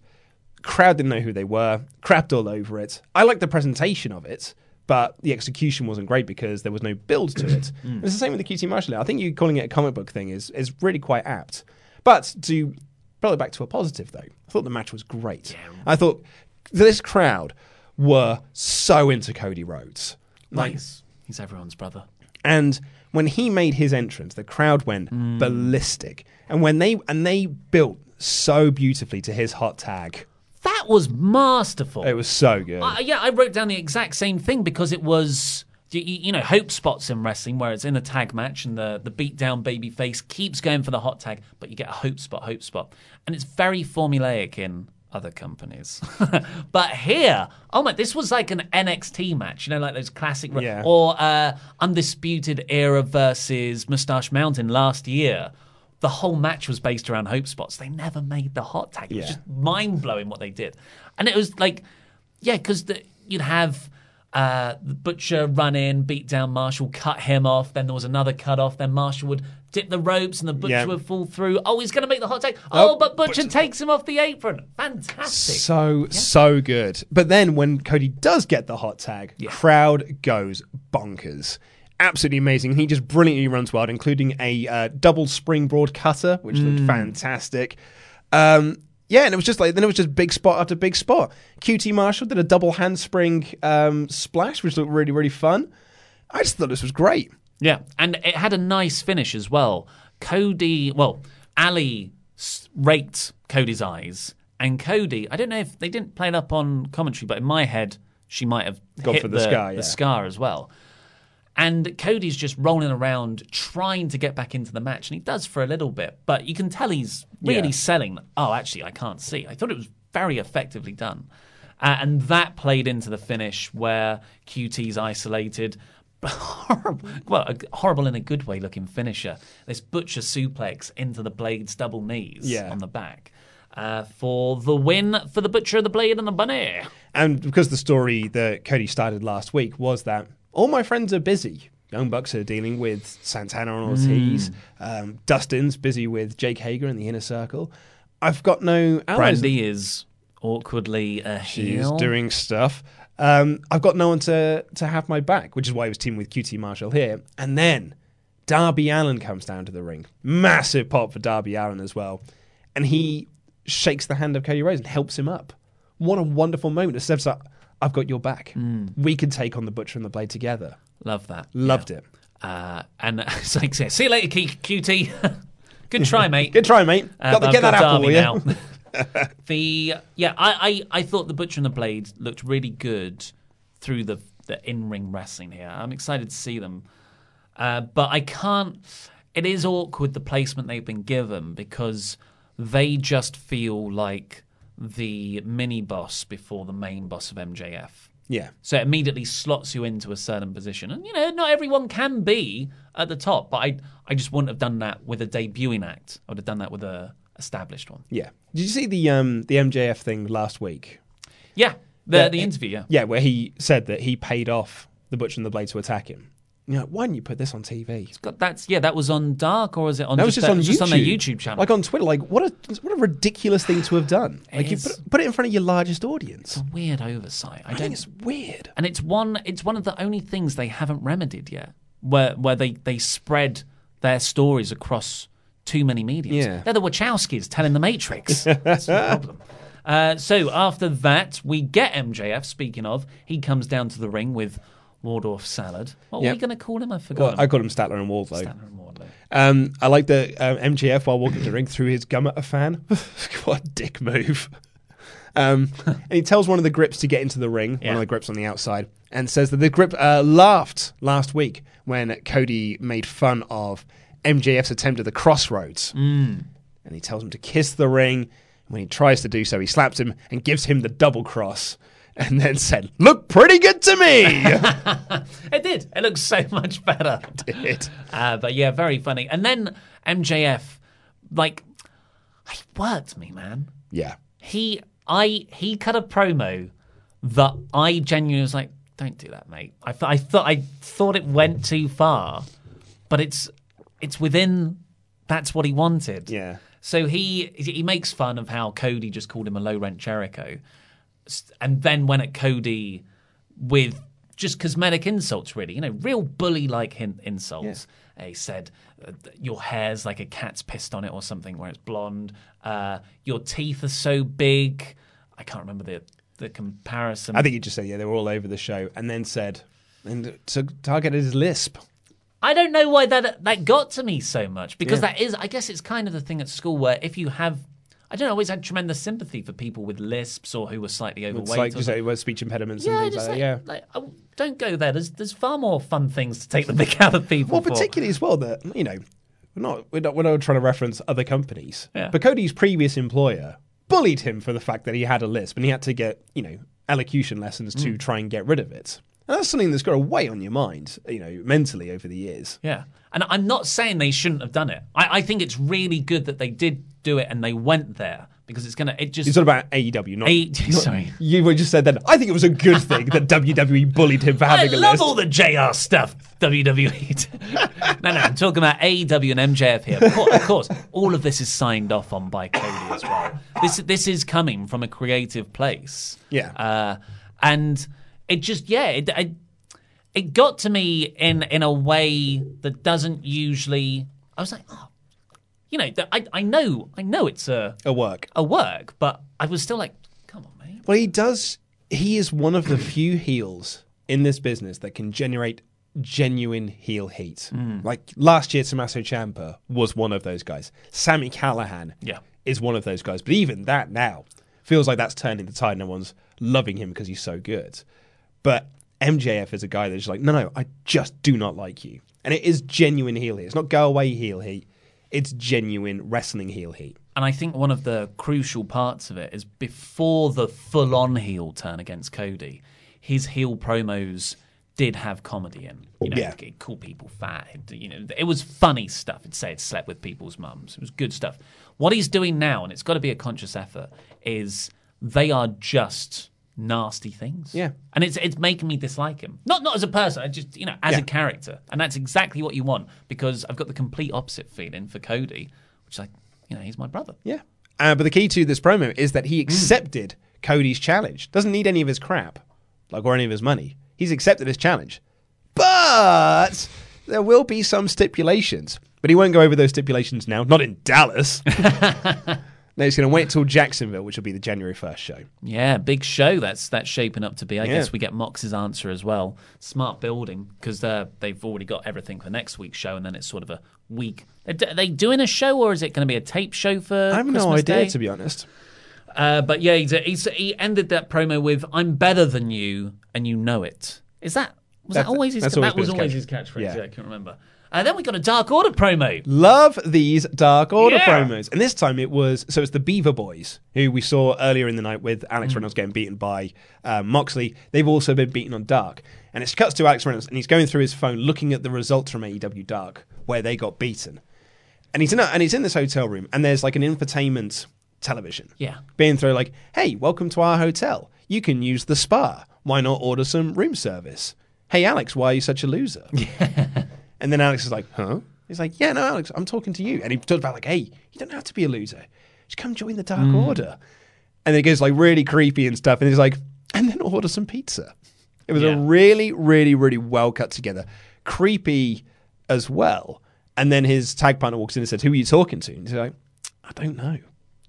Crowd didn't know who they were, crapped all over it. I liked the presentation of it, but the execution wasn't great because there was no build to it. And it's the same with the QT Marshall. I think you calling it a comic book thing is is really quite apt. But to pull it back to a positive though, I thought the match was great. I thought this crowd were so into Cody Rhodes. Like, Nice. He's everyone's brother. and when he made his entrance, the crowd went ballistic. And when they and they built so beautifully to his hot tag. That was masterful. It was so good. Uh, yeah, I wrote down the exact same thing because it was, you, you know, hope spots in wrestling where it's in a tag match and the, the beat down baby face keeps going for the hot tag, but you get a hope spot, hope spot. And it's very formulaic in other companies. but here, oh my, this was like an NXT match, you know, like those classic, Yeah. or uh, Undisputed Era versus Mustache Mountain last year. The whole match was based around hope spots. They never made the hot tag. It was just mind blowing what they did, and it was like, yeah, because you'd have uh, the butcher run in, beat down Marshall, cut him off. Then there was another cut off. Then Marshall would dip the ropes, and the butcher Yeah. would fall through. Oh, he's going to make the hot tag. Oh, Oh, but butcher takes him off the apron. Fantastic. So so good. But then when Cody does get the hot tag, crowd goes bonkers. Absolutely amazing. He just brilliantly runs wild, including a uh, double springboard cutter, which Mm. looked fantastic. Um, yeah, and it was just like then it was just big spot after big spot. QT Marshall did a double handspring um, splash, which looked really really fun. I just thought this was great. Yeah, and it had a nice finish as well. Cody, well, Allie raked Cody's eyes, and Cody, I don't know if they didn't play it up on commentary, but in my head, she might have Gone for the scar, yeah. scar as well. And Cody's just rolling around trying to get back into the match, and he does for a little bit, but you can tell he's really Yeah. selling. Oh, actually, I can't see. I thought it was very effectively done. Uh, and that played into the finish where QT's isolated. Horrible, well, a, horrible in a good way looking finisher. This butcher suplex into the Blade's double knees Yeah. on the back uh, for the win for the butcher, of the Blade, and the bunny. And because the story that Cody started last week was that all my friends are busy. Young Bucks are dealing with Santana and Ortiz. Um, Dustin's busy with Jake Hager in the inner circle. I've got no allies. Brandi is awkwardly a She's doing stuff. Um, I've got no one to, to have my back, which is why he was teaming with QT Marshall here. And then Darby Allin comes down to the ring. Massive pop for Darby Allin as well. And he shakes the hand of Cody Rhodes and helps him up. What a wonderful moment. It says, I've got your back. We can take on the Butcher and the Blade together. Love that. Loved it. Uh, and it's like, see you later, Q- QT. Good try, mate. Good try, mate. Uh, Got to get that apple, Darby will now. you? the yeah, I, I I thought the Butcher and the Blade looked really good through the the in ring wrestling here. I'm excited to see them, uh, but I can't. It is awkward the placement they've been given because they just feel like the mini boss before the main boss of MJF. Yeah. So it immediately slots you into a certain position. And, you know, not everyone can be at the top, but I, I just wouldn't have done that with a debuting act. I would have done that with a established one. Yeah. Did you see the um, the MJF thing last week? Yeah, the, Yeah, the interview, yeah. Yeah, where he said that he paid off the Butcher and the Blade to attack him. You know, why didn't you put this on TV? God, that's yeah. That was on Dark, or is it on? that was just, on, just YouTube. on their YouTube channel. Like on Twitter. Like what a what a ridiculous thing to have done. Like you put, put it in front of your largest audience. it's a weird oversight. I, I don't. think it's weird. and it's one. It's one of the only things they haven't remedied yet, where where they they spread their stories across too many mediums. Yeah. They're the Wachowskis telling the Matrix. That's the problem. Uh, so after that, we get MJF. Speaking of, he comes down to the ring with Waldorf salad. What were we going to call him? I forgot. Well. I called him Statler and Wardlow. Statler and Wardlow. Um, I like that um, MJF while walking to the ring threw his gum at a fan. what a dick move. Um, and he tells one of the grips to get into the ring, one of the grips on the outside, and says that the grip uh, laughed last week when Cody made fun of MJF's attempt at the Cross Rhodes. Mm. And he tells him to kiss the ring. When he tries to do so, he slaps him and gives him the double cross. And then said, "Look pretty good to me." It did. It looks so much better. It did. Uh, but yeah, very funny. And then MJF, like, he worked me, man. yeah, He, I, he cut a promo that I genuinely was like, "Don't do that, mate." I, th- I thought, I thought it went too far, but it's, it's within. That's what he wanted. yeah. So he he makes fun of how Cody just called him a low rent Jericho, and then went at Cody with just cosmetic insults, really, you know, real bully like in- insults. Uh, He said, uh, "Your hair's like a cat's pissed on it, or something, where it's blonde. Uh, your teeth are so big." I can't remember the the comparison. I think he just said, yeah, they were all over the show, and then said, and to targeted his lisp. I don't know why that that got to me so much because Yeah. that is, I guess, it's kind of the thing at school where if you have, I don't know, I always had tremendous sympathy for people with lisps or who were slightly overweight. It's like or you say, speech impediments and yeah, things just like like, that. Yeah. like, oh, don't go there. There's there's far more fun things to take the mick out of people. Well, for. particularly as well that you know we're not we're not, we're not trying to reference other companies. Yeah. But Cody's previous employer bullied him for the fact that he had a lisp and he had to get you know elocution lessons to Mm. try and get rid of it. And that's something that's got to weigh on your mind, you know, mentally over the years. Yeah. And I'm not saying they shouldn't have done it. I, I think it's really good that they did do it and they went there because it's gonna it just It's all about AEW, not, A- not- sorry. You were just said that. I think it was a good thing that WWE bullied him for I having a love all the JR stuff, WWE. no, no, I'm talking about AEW and MJF here. Of course, of course, all of this is signed off on by Cody as well. This this is coming from a creative place. Yeah. Uh, and it just yeah, it, it it got to me in in a way that doesn't usually. I was like, oh, you know, I I know I know it's a a work a work, but I was still like, come on, mate. Well, he does. He is one of the few heels in this business that can generate genuine heel heat. Mm. Like last year, Tommaso Ciampa was one of those guys. Sami Callihan Yeah. is one of those guys. But even that now feels like that's turning the tide. No one's loving him because he's so good. But MJF is a guy that's like, no, no, I just do not like you. And it is genuine heel heat. It's not go away heel heat. It's genuine wrestling heel heat. And I think one of the crucial parts of it is before the full on heel turn against Cody, his heel promos did have comedy in. You know, Yeah. it called people fat. It, you know, it was funny stuff. It said slept with people's mums. It was good stuff. What he's doing now, and it's got to be a conscious effort, is they are just nasty things. Yeah. And it's it's making me dislike him. Not not as a person, I just you know, as Yeah. a character. And that's exactly what you want because I've got the complete opposite feeling for Cody, which like, you know, he's my brother. Yeah. Uh, but the key to this promo is that he accepted Cody's challenge. Doesn't need any of his crap, like or any of his money. He's accepted his challenge, but there will be some stipulations. But he won't go over those stipulations now. Not in Dallas. no, he's going to wait till Jacksonville, which will be the January first show. Yeah, big show. That's that's shaping up to be. I Yeah. guess we get Mox's answer as well. Smart building because they've already got everything for next week's show, and then it's sort of a week. Are they doing a show or is it going to be a tape show for? I have no idea, Day? to be honest. Uh, but yeah, he's, he's, he ended that promo with "I'm better than you, and you know it." Is that was that always his? that's that always been was his always catch- his catchphrase. yeah. Yeah. I can't remember. Uh, then we got a Dark Order promo. Love these Dark Order Yeah. promos. And this time it was, so it's the Beaver Boys, who we saw earlier in the night with Alex Reynolds getting beaten by um, Moxley. They've also been beaten on Dark. And it cuts to Alex Reynolds, and he's going through his phone looking at the results from AEW Dark, where they got beaten. And he's in, a, and he's in this hotel room, and there's like an infotainment television Yeah. being thrown like, hey, welcome to our hotel. You can use the spa. Why not order some room service? Hey, Alex, why are you such a loser? and then Alex is like, huh? He's like, yeah, no, Alex, I'm talking to you. And he talks about like, hey, you don't have to be a loser. Just come join the Dark hmm. Order. And it goes like really creepy and stuff. And he's like, and then order some pizza. It was a really, really, really well cut together. Creepy as well. And then his tag partner walks in and says, who are you talking to? And he's like, I don't know.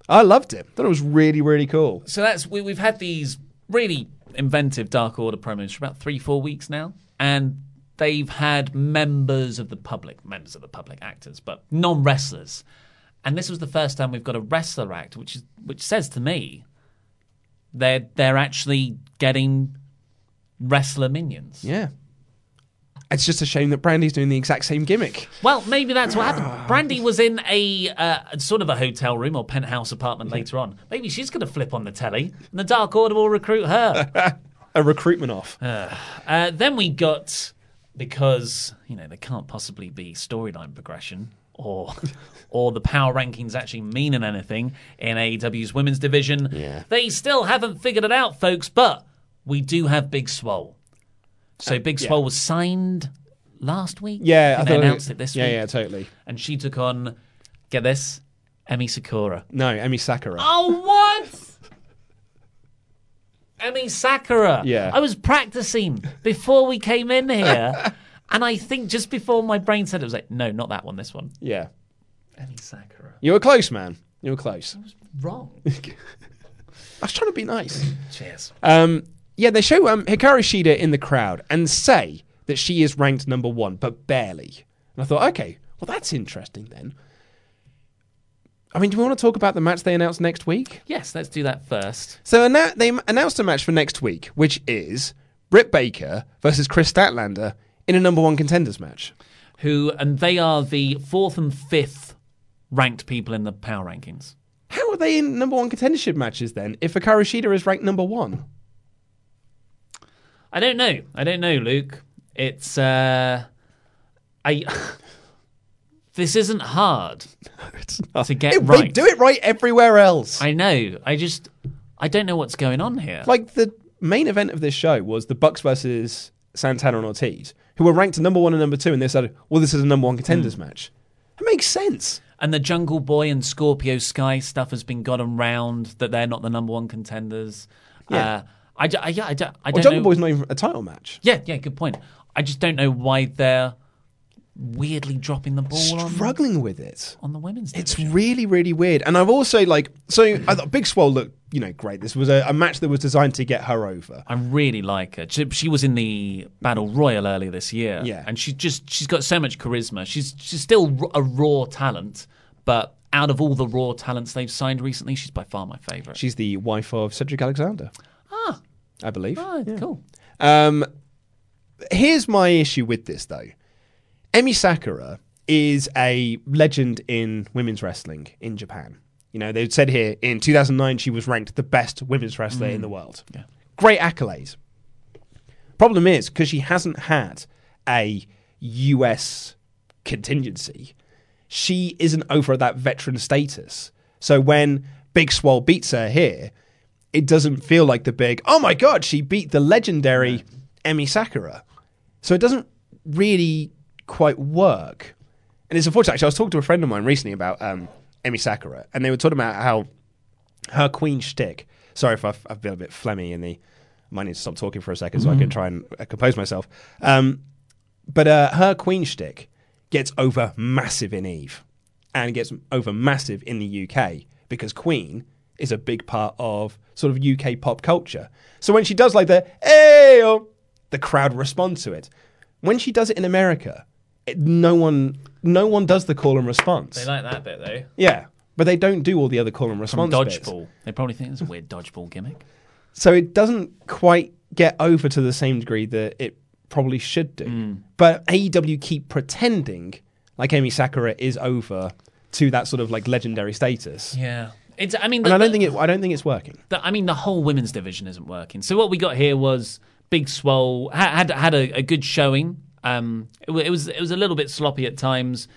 I loved it. Thought it was really, really cool. So that's we, we've had these really inventive Dark Order promos for about three, four weeks now, and they've had members of the public, members of the public actors, but non wrestlers. And this was the first time we've got a wrestler act, which is which says to me they're they're actually getting wrestler minions. Yeah. It's just a shame that Brandi's doing the exact same gimmick. Well, maybe that's what happened. Brandi was in a uh, sort of a hotel room or penthouse apartment later on. Maybe she's going to flip on the telly, and the Dark Order will recruit her. a recruitment off. Uh, uh, then we got because you know there can't possibly be storyline progression or or the power rankings actually meaning anything in AEW's women's division. Yeah. They still haven't figured it out, folks. But we do have Big Swole. So uh, Big yeah. Swole was signed last week. Yeah, I they announced it this yeah, week. Yeah, yeah, totally. And she took on, get this, Emi Sakura. No, Emi Sakura. Oh, what? Emi Sakura. Yeah. I was practicing before we came in here. and I think just before my brain said it, was like, no, not that one, this one. Yeah. Emi Sakura. You were close, man. You were close. I was wrong. I was trying to be nice. Cheers. Um, yeah, they show um, Hikaru Shida in the crowd and say that she is ranked number one, but barely. And I thought, okay, well, that's interesting then. I mean, do we want to talk about the match they announced next week? Yes, let's do that first. So they announced a match for next week, which is Britt Baker versus Kris Statlander in a number one contenders match. Who, and they are the fourth and fifth ranked people in the power rankings. How are they in number one contendership matches then if Hikaru Shida is ranked number one? I don't know. I don't know, Luke. It's, uh, I. this isn't hard to get It- right. They do it right everywhere else. I know. I just, I don't know what's going on here. Like the main event of this show was the Bucks versus Santana and Ortiz, who were ranked number one and number two, and they said, "Well, this is a number one contenders match." It makes sense. And the Jungle Boy and Scorpio Sky stuff has been gotten round that they're not the number one contenders. Yeah. Uh, I, I, yeah, I, I Well, don't Jungle know. Boy's not even a title match. Yeah, yeah, good point. I just don't know why they're weirdly dropping the ball on, Struggling with it. on the women's It's really, really weird. And I've also like so I thought Big Swole looked, you know, great. This was a, a match that was designed to get her over. I really like her. She, she was in the Battle Royal earlier this year. Yeah. And she's just she's got so much charisma. She's she's still a raw talent, but out of all the raw talents they've signed recently, she's by far my favorite. She's the wife of Cedric Alexander, ah, I believe. right, cool. Um, here's my issue with this, though. Emi Sakura is a legend in women's wrestling in Japan. You know, they said here in 2009 she was ranked the best women's wrestler in mm. the world. Yeah. Great accolades. Problem is, because she hasn't had a US contingency, she isn't over that veteran status. So when Big Swole beats her here, it doesn't feel like the big, oh my god, she beat the legendary Emi Sakura. So it doesn't really quite work. And it's unfortunate. Actually, I was talking to a friend of mine recently about um, Emi Sakura, and they were talking about how her queen shtick. Sorry if I've, I've been a bit phlegmy in the. I might need to stop talking for a second so I can try and uh, compose myself. Um, but uh, her queen shtick gets over massive in Eve, and gets over massive in the UK because Queen is a big part of sort of UK pop culture. So when she does like the hey, the crowd responds to it. When she does it in America, it, no one no one does the call and response. They like that bit though. yeah, but they don't do all the other call and From response bits. dodgeball, they probably think it's a weird dodgeball gimmick. So it doesn't quite get over to the same degree that it probably should do. Hmm. But AEW keep pretending like Emi Sakura is over to that sort of like legendary status. Yeah, it's. I mean, And I don't think it I don't think it's working. the, I mean, the whole women's division isn't working. So what we got here was Big Swole had had a, a good showing. Um, it, it was it was a little bit sloppy at times,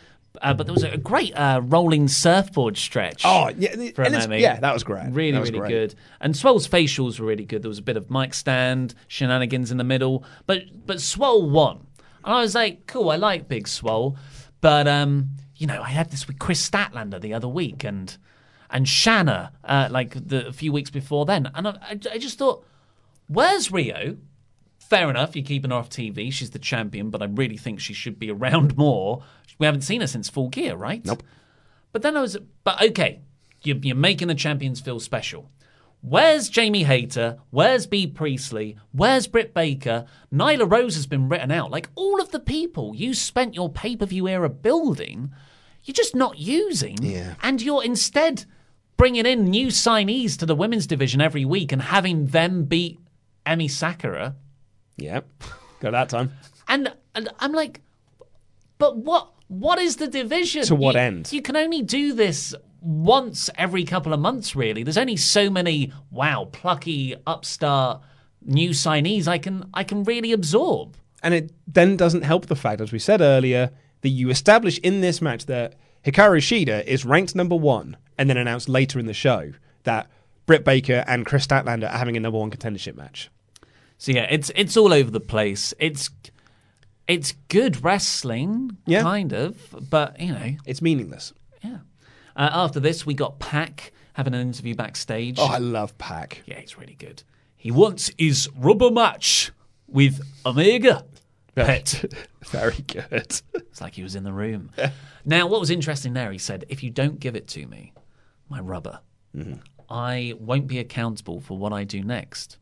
uh, but there was a great uh, rolling surfboard stretch. Oh, yeah, for and a it's- yeah, that was great. Really, was really great. good. And Swole's facials were really good. There was a bit of mic stand shenanigans in the middle, but but Swole won, and I was like, cool, I like Big Swole, but um, you know, I had this with Kris Statlander the other week, and and Shanna uh, like the a few weeks before then, and I, I, I just thought, where's Riho? Fair enough, you're keeping her off TV. She's the champion, but I really think she should be around more. We haven't seen her since Full Gear, right? Nope. But then I was, but okay, you're, you're making the champions feel special. Where's Jamie Hayter? Where's Bea Priestley? Where's Britt Baker? Nyla Rose has been written out. Like all of the people you spent your pay per view era building, you're just not using. Yeah. And you're instead bringing in new signees to the women's division every week and having them beat Emi Sakura. Yep. Got that time. And, and I'm like, but what? What is the division? To what You- end? You can only do this once every couple of months, really. There's only so many wow, plucky upstart new signees I can I can really absorb. And it then doesn't help the fact, as we said earlier, that you establish in this match that Hikaru Shida is ranked number one, and then announce later in the show that Britt Baker and Kris Statlander are having a number one contendership match. So yeah, it's it's all over the place. It's it's good wrestling, Yeah. kind of, but you know, It's meaningless. yeah. Uh, after this, we got Pac having an interview backstage. Oh, I love Pac. Yeah, he's really good. He wants his rubber match with Omega. Pet. Very good. It's like he was in the room. Now, what was interesting there, he said, if you don't give it to me, my rubber, Mm-hmm. I won't be accountable for what I do next.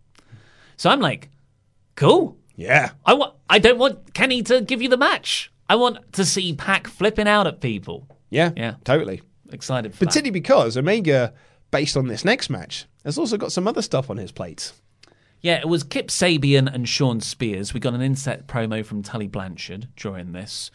So I'm like, cool. Yeah. I want. I don't want Kenny to give you the match. I want to see Pac flipping out at people. Yeah. Yeah. Totally. Excited for that. Because Omega, based on this next match, has also got some other stuff on his plate. Yeah, it was Kip Sabian and Shawn Spears. We got an inset promo from Tully Blanchard during this,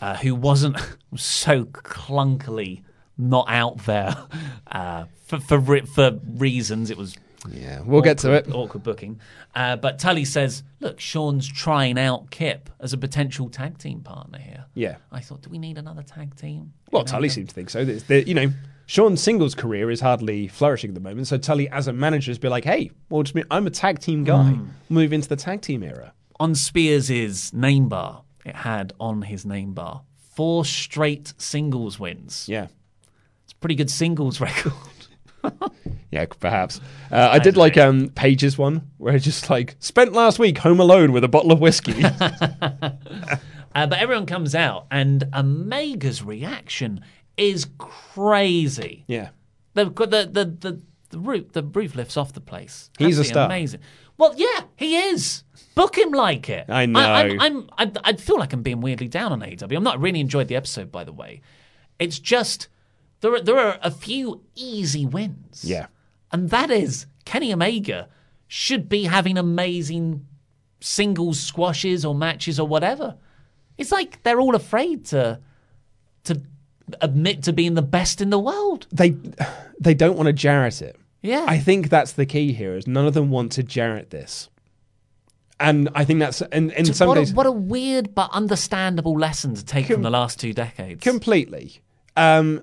uh, who wasn't so clunkily not out there uh, for, for for reasons. It was Yeah, we'll get to it. Awkward booking. Uh, but Tully says, "Look, Shawn's trying out Kip as a potential tag team partner here." Yeah. I thought, do we need another tag team? Well, You know, Tully seems to think so. You know, Shawn's singles career is hardly flourishing at the moment. So Tully, as a manager, has been like, "Hey, well, just me, I'm a tag team guy. Hmm. Move into the tag team era." on Spears' name bar, it had on his name bar four straight singles wins. Yeah. It's a pretty good singles record. Yeah, perhaps. Uh, I did like um, Page's one where he just like spent last week home alone with a bottle of whiskey. Uh, but everyone comes out, and Omega's reaction is crazy. yeah. The the the the, the roof the roof lifts off the place. He's a star. Amazing. Well, yeah, he is. Book him like it. I know. I, I'm, I'm, I, I feel like I'm being weirdly down on AEW. I'm not really enjoyed the episode, by the way. It's just there are there are a few easy wins. Yeah. and that is Kenny Omega should be having amazing singles squashes or matches or whatever. It's like they're all afraid to to admit to being the best in the world. They they don't want to Jarrett it. Yeah. I think that's the key here. Is none of them want to Jarrett this, and I think that's in in some what, days a, what a weird but understandable lesson to take from the last two decades. completely. Um,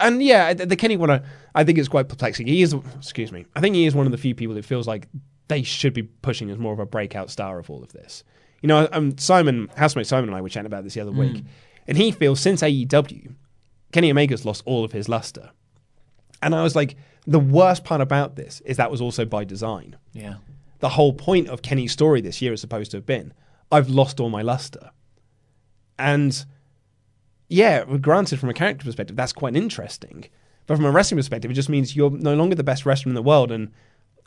and yeah, the, Kenny one, I- think it's quite perplexing. He is, excuse me, I think he is one of the few people that feels like they should be pushing as more of a breakout star of all of this. You know, um, Simon, housemate Simon and I were chatting about this the other Hmm. week, and he feels since AEW, Kenny Omega's lost all of his luster. And I was like, the worst part about this is that was also by design. yeah. The whole point of Kenny's story this year is supposed to have been, I've lost all my luster. And yeah, granted, from a character perspective, that's quite interesting. But from a wrestling perspective, it just means you're no longer the best wrestler in the world. And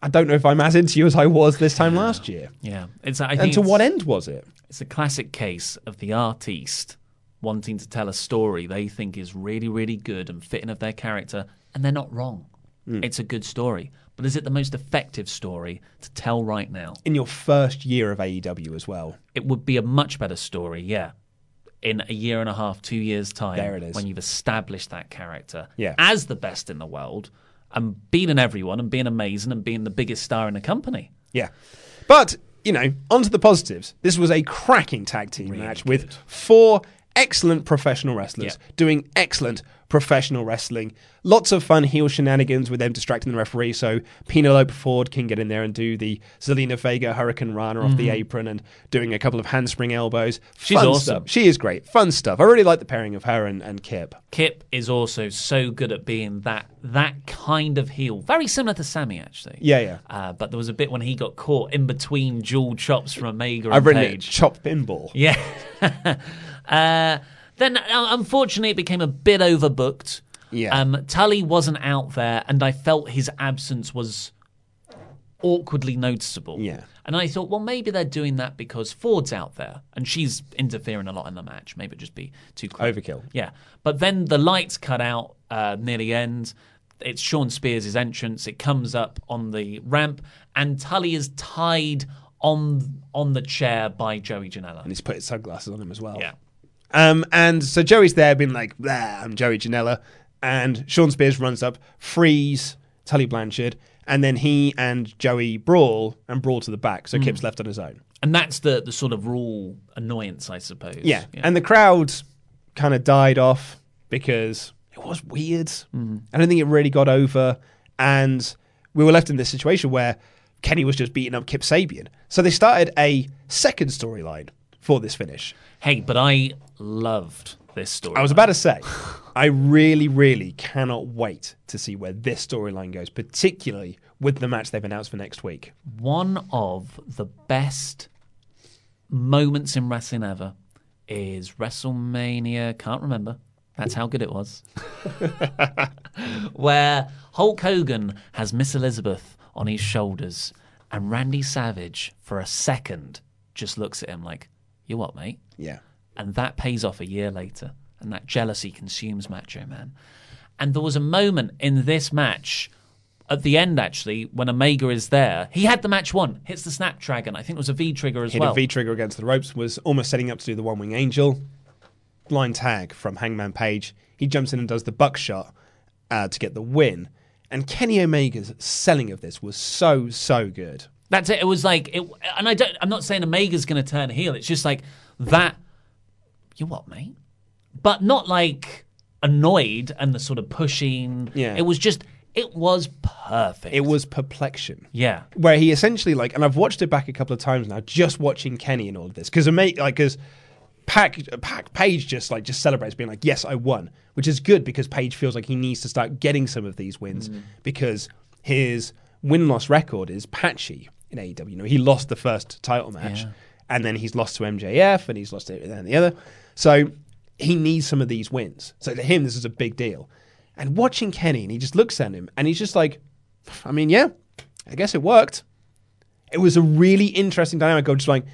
I don't know if I'm as into you as I was this time last year. Yeah. It's I think And to what end was it? It's a classic case of the artiste wanting to tell a story they think is really, really good and fitting of their character, and they're not wrong. Hmm. It's a good story. But is it the most effective story to tell right now? In your first year of AEW as well. It would be a much better story, yeah. In a year and a half, two years' time, There it is. when you've established that character Yeah. as the best in the world and beating everyone and being amazing and being the biggest star in the company. Yeah. But, you know, onto the positives. This was a cracking tag team match with four excellent professional wrestlers Yeah. doing excellent professional wrestling. Lots of fun heel shenanigans with them distracting the referee so Penelope Ford can get in there and do the Zelina Vega Hurricane Rana off the Mhm. apron and doing a couple of handspring elbows. She's Fun awesome. Stuff. She is great. Fun stuff. I really like the pairing of her and, and Kip. Kip is also so good at being that that kind of heel, very similar to Sammy actually. Yeah, yeah. Uh, but there was a bit when he got caught in between dual chops from Omega and I've written it chop pinball. Yeah. uh, then, uh, unfortunately, it became a bit overbooked. Yeah. Um, Tully wasn't out there, and I felt his absence was awkwardly noticeable. Yeah. And I thought, well, maybe they're doing that because Ford's out there and she's interfering a lot in the match. Maybe it'd just be too close. Overkill. Yeah. But then the lights cut out uh, near the end. It's Shawn Spears' entrance. It comes up on the ramp, and Tully is tied on on the chair by Joey Janela. And he's put his sunglasses on him as well. Yeah. Um, and so Joey's there being like, "Blah, I'm Joey Janela. And Shawn Spears runs up, frees Tully Blanchard, and then he and Joey brawl and brawl to the back. So Mm. Kip's left on his own. And that's the, the sort of rule annoyance, I suppose. Yeah. And the crowd kind of died off because it was weird. Mm. I don't think it really got over. And we were left in this situation where Kenny was just beating up Kip Sabian. So they started a second storyline for this finish. Hey, but I loved this story. I was about to say, I really, really cannot wait to see where this storyline goes, particularly with the match they've announced for next week. One of the best moments in wrestling ever is WrestleMania. Can't remember. That's how good it was. Where Hulk Hogan has Miss Elizabeth on his shoulders, and Randy Savage, for a second, just looks at him like, You what, mate? Yeah. And that pays off a year later. And that jealousy consumes Macho Man. And there was a moment in this match at the end, actually, when Omega is there. He had the match won, hits the Snapdragon. I think it was a V trigger as Hit well. Hit a V trigger against the ropes, was almost setting up to do the one wing angel. Blind tag from Hangman Page. He jumps in and does the buckshot uh, to get the win. And Kenny Omega's selling of this was so, so good. That's it. It was like, it, and I don't. I'm not saying Omega's going to turn heel. It's just like that. You what, mate? But not like annoyed and the sort of pushing. Yeah. It was just. It was perfect. It was perplexion. Yeah. where he essentially like, and I've watched it back a couple of times now, just watching Kenny and all of this because a mate like because Pac, Pac Page just like just celebrates being like, yes, I won, which is good because Page feels like he needs to start getting some of these wins mm. because his win loss record is patchy in AEW. You know, he lost the first title match, Yeah. and then he's lost to MJF, and he's lost it and the other. So he needs some of these wins. So to him, this is a big deal. And watching Kenny, and he just looks at him, and he's just like, I mean, yeah, I guess it worked. It was a really interesting dynamic of just like,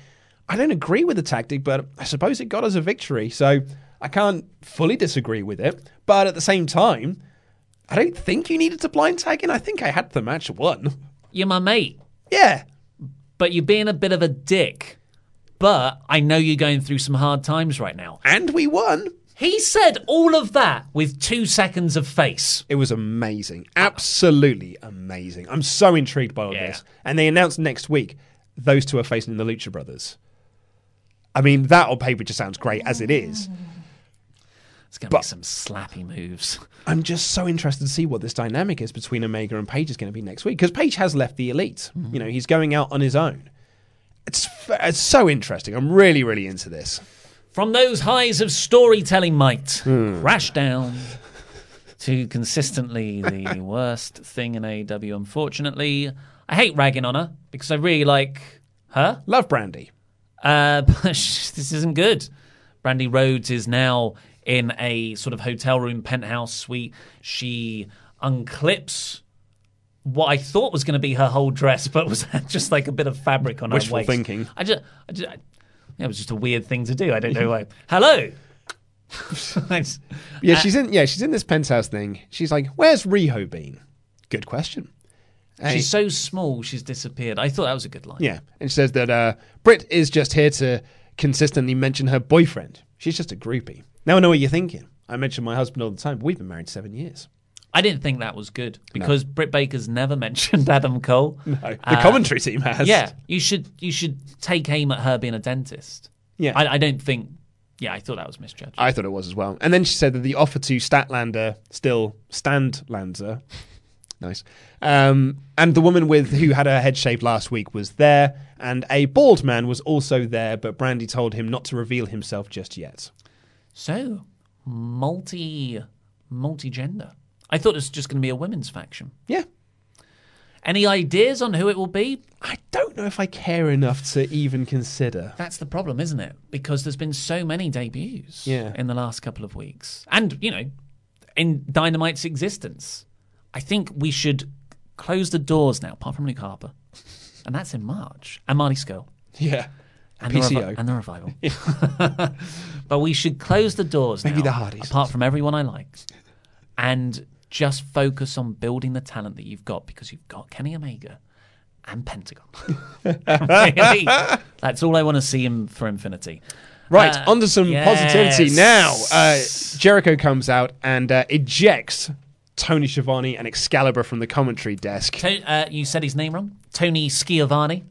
I don't agree with the tactic, but I suppose it got us a victory. So I can't fully disagree with it. But at the same time, I don't think you needed to blind tag in. I think I had the match won. You're my mate. Yeah. But you're being a bit of a dick. But I know you're going through some hard times right now. And we won. He said all of that with two seconds of face. It was amazing. Absolutely amazing. I'm so intrigued by all Yeah. this. And they announced next week those two are facing the Lucha Brothers. I mean, that on paper just sounds great as it is. It's going to be some slappy moves. I'm just so interested to see what this dynamic is between Omega and Page is going to be next week because Page has left the Elite. Mm-hmm. You know, he's going out on his own. It's it's so interesting. I'm really really into this. From those highs of storytelling might crash down to consistently the worst thing in AEW, unfortunately. I hate ragging on her because I really like her. Love Brandi. Uh, but this isn't good. Brandi Rhodes is now in a sort of hotel room penthouse suite. She unclips what I thought was going to be her whole dress, but was just like a bit of fabric on Wishful her waist. thinking. I just, I just I, it was just a weird thing to do. I don't know why. Hello. Yeah, Uh, she's in. Yeah, she's in this penthouse thing. She's like, "Where's Riho been?" Good question. Hey. She's so small, she's disappeared. I thought that was a good line. Yeah, and she says that uh, Britt is just here to consistently mention her boyfriend. She's just a groupie. Now I know what you're thinking. I mention my husband all the time, but we've been married seven years. I didn't think that was good because Britt Baker's never mentioned Adam Cole. No, the commentary team has. Yeah, you should you should take aim at her being a dentist. Yeah. I, I don't think. Yeah, I thought that was misjudged. I thought it was as well. And then she said that the offer to Statlander still Standlander. nice. Um, and the woman with who had her head shaved last week was there, and a bald man was also there, but Brandi told him not to reveal himself just yet. So multi multi gender. I thought it was just going to be a women's faction. Yeah. Any ideas on who it will be? I don't know if I care enough to even consider. That's the problem, isn't it? Because there's been so many debuts Yeah. in the last couple of weeks. And, you know, in Dynamite's existence. I think we should close the doors now, apart from Luke Harper. And that's in March. And Marty Scurll. Yeah. And the, PCO. revi- and the revival. but we should close the doors Maybe now, the Hardys. apart from everyone I like, and just focus on building the talent that you've got because you've got Kenny Omega and Pentagon. really, that's all I want to see him for Infinity. Right, Uh, onto some positivity now. Uh, Jericho comes out and uh, ejects Tony Schiavone and Excalibur from the commentary desk. To- uh, you said his name wrong. Tony Schiavone.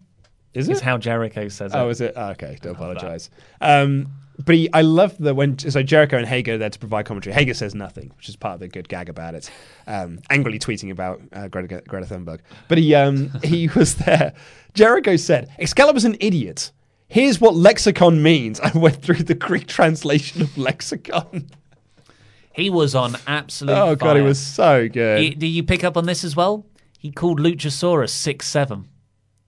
Is Is it? how Jericho says it. Oh, is it? Oh, okay, do apologize. Um, but he, I love that when so Jericho and Hager are there to provide commentary. Hager says nothing, which is part of the good gag about it. Um, angrily tweeting about uh, Greta, Greta Thunberg, but he um, he was there. Jericho said Excalibur's an idiot. Here's what lexicon means. I went through the Greek translation of lexicon. He was on absolute. Oh god, he was so good. Did you pick up on this as well? He called Luchasaurus six seven.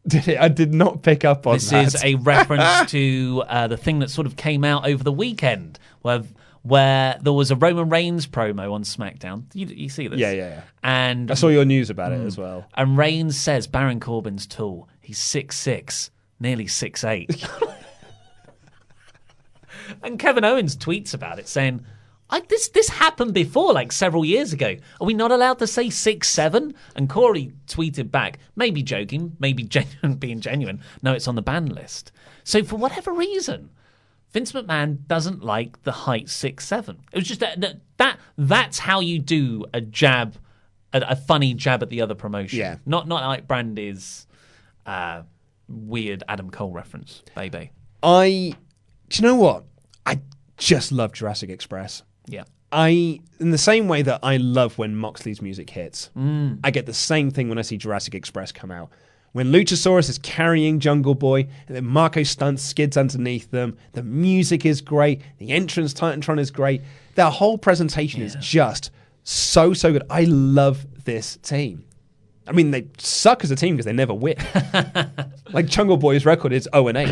Did it? I did not pick up on This that. is a reference to uh, the thing that sort of came out over the weekend, where where there was a Roman Reigns promo on SmackDown. You, you see this? Yeah, yeah, yeah. And I saw your news about it Mm. as well. And Reigns says Baron Corbin's tall. He's six six, nearly six eight. and Kevin Owens tweets about it, saying, I, "This this happened before, like several years ago. Are we not allowed to say six seven? And Corey tweeted back, maybe joking, maybe genuine, being genuine. No, it's on the ban list. So for whatever reason. Vince McMahon doesn't like the height six seven. It was just that that, that that's how you do a jab, a, a funny jab at the other promotion. Yeah. not not like Brandi's uh, weird Adam Cole reference, baby. I, do you know what? I just love Jurassic Express. Yeah. I, in the same way that I love when Moxley's music hits, Mm. I get the same thing when I see Jurassic Express come out. When Luchasaurus is carrying Jungle Boy, and then Marco Stunt skids underneath them, the music is great, the entrance Titantron is great. Their whole presentation is just so, so good. I love this team. I mean, they suck as a team because they never win. like Jungle Boy's record is 0 and 8.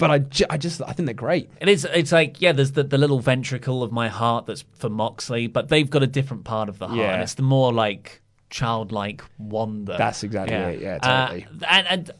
But I, ju- I just I think they're great. It is. It's like yeah. There's the, the little ventricle of my heart that's for Moxley, but they've got a different part of the heart. Yeah. And it's the more like childlike wonder. That's exactly it, yeah, Uh, totally. and, and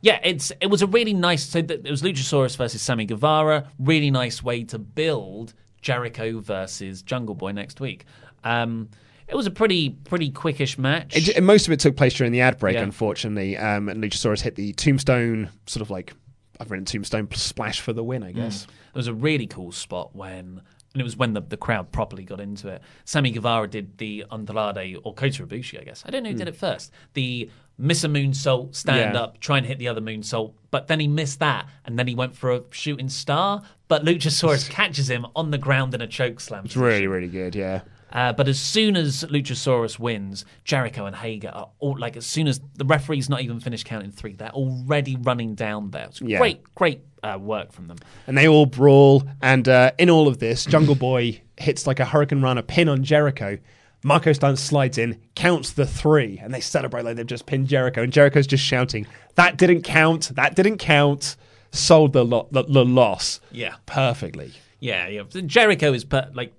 yeah, it's it was a really nice. So it was Luchasaurus versus Sammy Guevara. Really nice way to build Jericho versus Jungle Boy next week. Um, it was a pretty pretty quickish match. It, most of it took place during the ad break, Yeah. unfortunately. Um, and Luchasaurus hit the tombstone, sort of like I've written tombstone splash for the win, I guess. It was a really cool spot when, and it was when the, the crowd properly got into it. Sammy Guevara did the Andrade or Kota Ibushi, I guess. I don't know who Hmm. did it first. The miss a moonsault, stand Yeah. up, try and hit the other moonsault, but then he missed that, and then he went for a shooting star. But Luchasaurus catches him on the ground in a choke slam. It's really, really good, yeah. Uh, but as soon as Luchasaurus wins, Jericho and Hager are all like, as soon as the referee's not even finished counting three, they're already running down there. It's Yeah. great, great uh, work from them. And they all brawl. And uh, in all of this, Jungle Boy hits like a hurricanrana, a pin on Jericho. Marco Stunt slides in, counts the three, and they celebrate like they've just pinned Jericho. And Jericho's just shouting, That didn't count. That didn't count. Sold the, lo- the, the loss Yeah. perfectly. Yeah, yeah. Jericho is per- like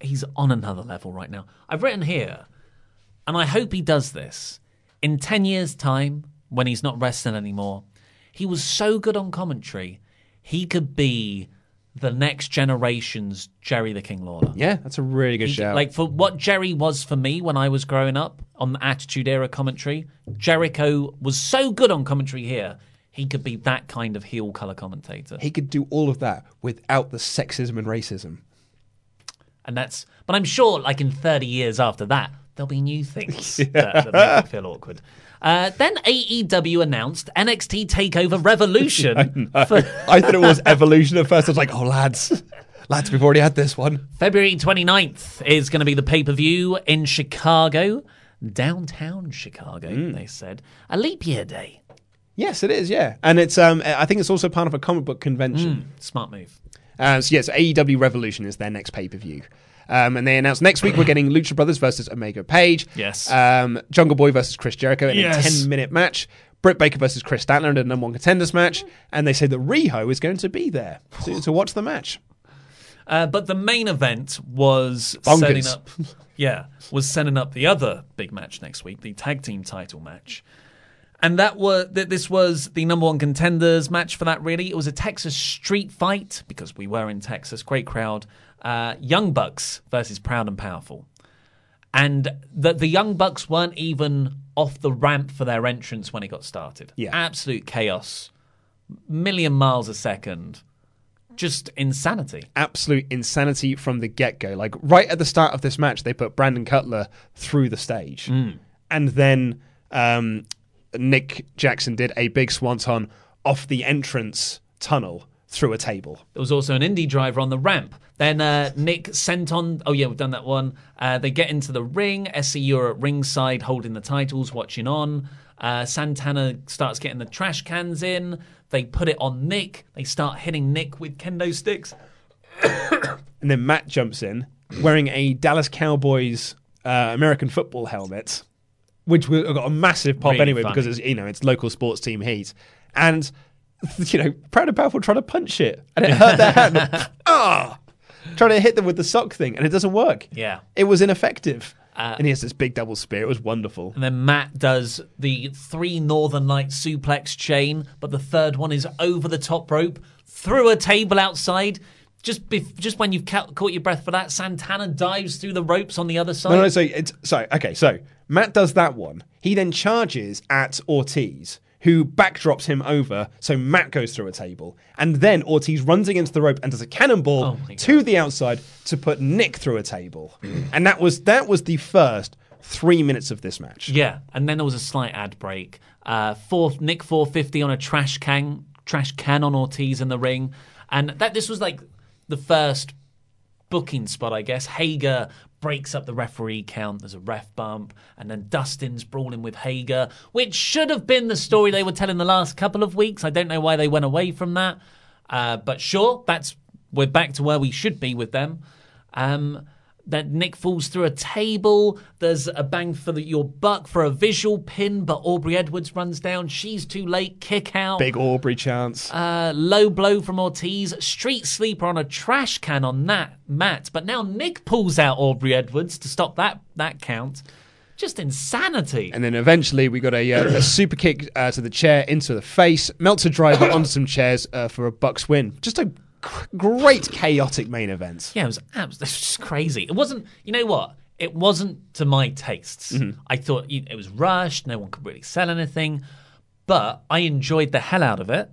he's on another level right now. I've written here, and I hope he does this in ten years' time when he's not wrestling anymore. He was so good on commentary, he could be the next generation's Jerry the King Lawler. Yeah, that's a really good He- shout. Like for what Jerry was for me when I was growing up on the Attitude Era commentary, Jericho was so good on commentary here. He could be that kind of heel color commentator. he could do all of that without the sexism and racism. And that's, but I'm sure, like in 30 years after that, there'll be new things that, that make me feel awkward. Uh, then AEW announced NXT Takeover Revolution I, for I thought it was evolution at first. I was like, oh, lads, lads, we've already had this one. February 29th is going to be the pay per view in Chicago, downtown Chicago. Hmm. They said a leap year day. Yes, it is. Yeah, and it's. Um, I think it's also part of a comic book convention. Smart move. Uh, so yes, AEW Revolution is their next pay per view. Um, and they announced next week we're getting Lucha Brothers versus Omega Page. Yes. Um, Jungle Boy versus Chris Jericho in Yes. a 10 minute match. Britt Baker versus Kris Statlander in a number one contenders match. And they say that Riho is going to be there to, to watch the match. Uh, but the main event was Bonkers. setting up. Yeah, was setting up the other big match next week, the tag team title match, and that was that. This was the number one contenders match for that. Really, it was a Texas street fight because we were in Texas. Great crowd. Uh, Young Bucks versus Proud and Powerful, and the the Young Bucks weren't even off the ramp for their entrance when it got started. Yeah. absolute chaos, million miles a second. Just insanity. Absolute insanity from the get go. Like right at the start of this match, they put Brandon Cutler through the stage. And then um, Nick Jackson did a big swanton off the entrance tunnel through a table. There was also an indie driver on the ramp. Then uh, Nick senton. Oh yeah, we've done that one. Uh, they get into the ring. SCU are at ringside, holding the titles, watching on. Uh, Santana starts getting the trash cans in. They put it on Nick. They start hitting Nick with kendo sticks. And then Matt jumps in wearing a Dallas Cowboys uh, American football helmet, which we- got a massive pop Really anyway funny. because it's you know it's local sports team heat, and you know Proud and Powerful trying to punch it and it hurt their hand. Ah, trying to hit them with the sock thing and it doesn't work. Yeah. it was ineffective. Uh, and he has this big double spear. It was wonderful. And then Matt does the three Northern Lights suplex chain, but the third one is over the top rope, through a table outside. Just bef- just when you've ca- caught your breath for that, Santana dives through the ropes on the other side. No, no, so it's so okay. So Matt does that one. He then charges at Ortiz, who backdrops him over. So Matt goes through a table, and then Ortiz runs against the rope and does a cannonball Oh my to the outside to put Nick through a table. and that was that was the first three minutes of this match. Yeah, and then there was a slight ad break. Uh, four, Nick 450 on a trash can, trash can on Ortiz in the ring, and that this was like the first booking spot, I guess. Hager breaks up the referee count. There's a ref bump, and then Dustin's brawling with Hager, which should have been the story they were telling the last couple of weeks. I don't know why they went away from that, uh, but sure, that's we're back to where we should be with them. Um, that Nick falls through a table. There's a bang for the, your buck for a visual pin, but Aubrey Edwards runs down. She's too late. Kick out. Big Aubrey chance. Uh, low blow from Ortiz. Street Sweeper on a trash can on that mat. But now Nick pulls out Aubrey Edwards to stop that that count. Just insanity. And then eventually we got a, uh, a super kick uh, to the chair into the face, Meltzer driver onto some chairs uh, for a Bucks win. Just a great chaotic main events. Yeah, it was abs- it was just crazy. It wasn't. You know what? It wasn't to my tastes. Mm-hmm. I thought you it was rushed. No one could really sell anything, but I enjoyed the hell out of it,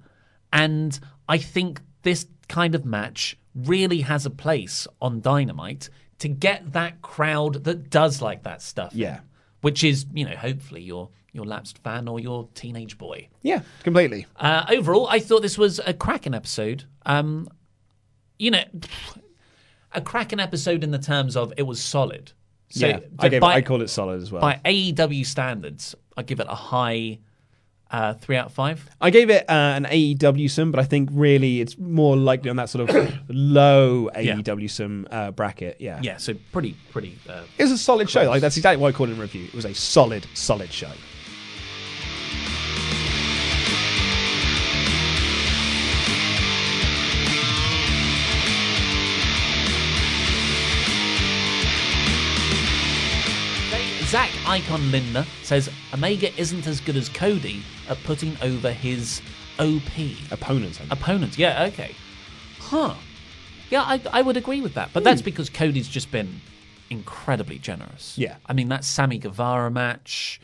and I think this kind of match really has a place on Dynamite to get that crowd that does like that stuff. in, Yeah. which is you know hopefully your your lapsed fan or your teenage boy. Yeah, completely. Uh, overall, I thought this was a cracking episode. Um, you know, a cracking episode in the terms of it was solid. So, yeah, I, gave, by, I call it solid as well. by AEW standards, I give it a high uh, three out of five. I gave it uh, an AEW sim, but I think really it's more likely on that sort of low Yeah. AEW sim uh, bracket. Yeah. Yeah, so pretty, pretty. Uh, It was a solid show. Like that's exactly why I called it in review. It was a solid, solid show. Icon Linda says Omega isn't as good as Cody at putting over his OP Opponents. opponents. Yeah, okay. Huh. Yeah, I, I would agree with that. But Hmm. that's because Cody's just been incredibly generous. Yeah. I mean, that Sammy Guevara match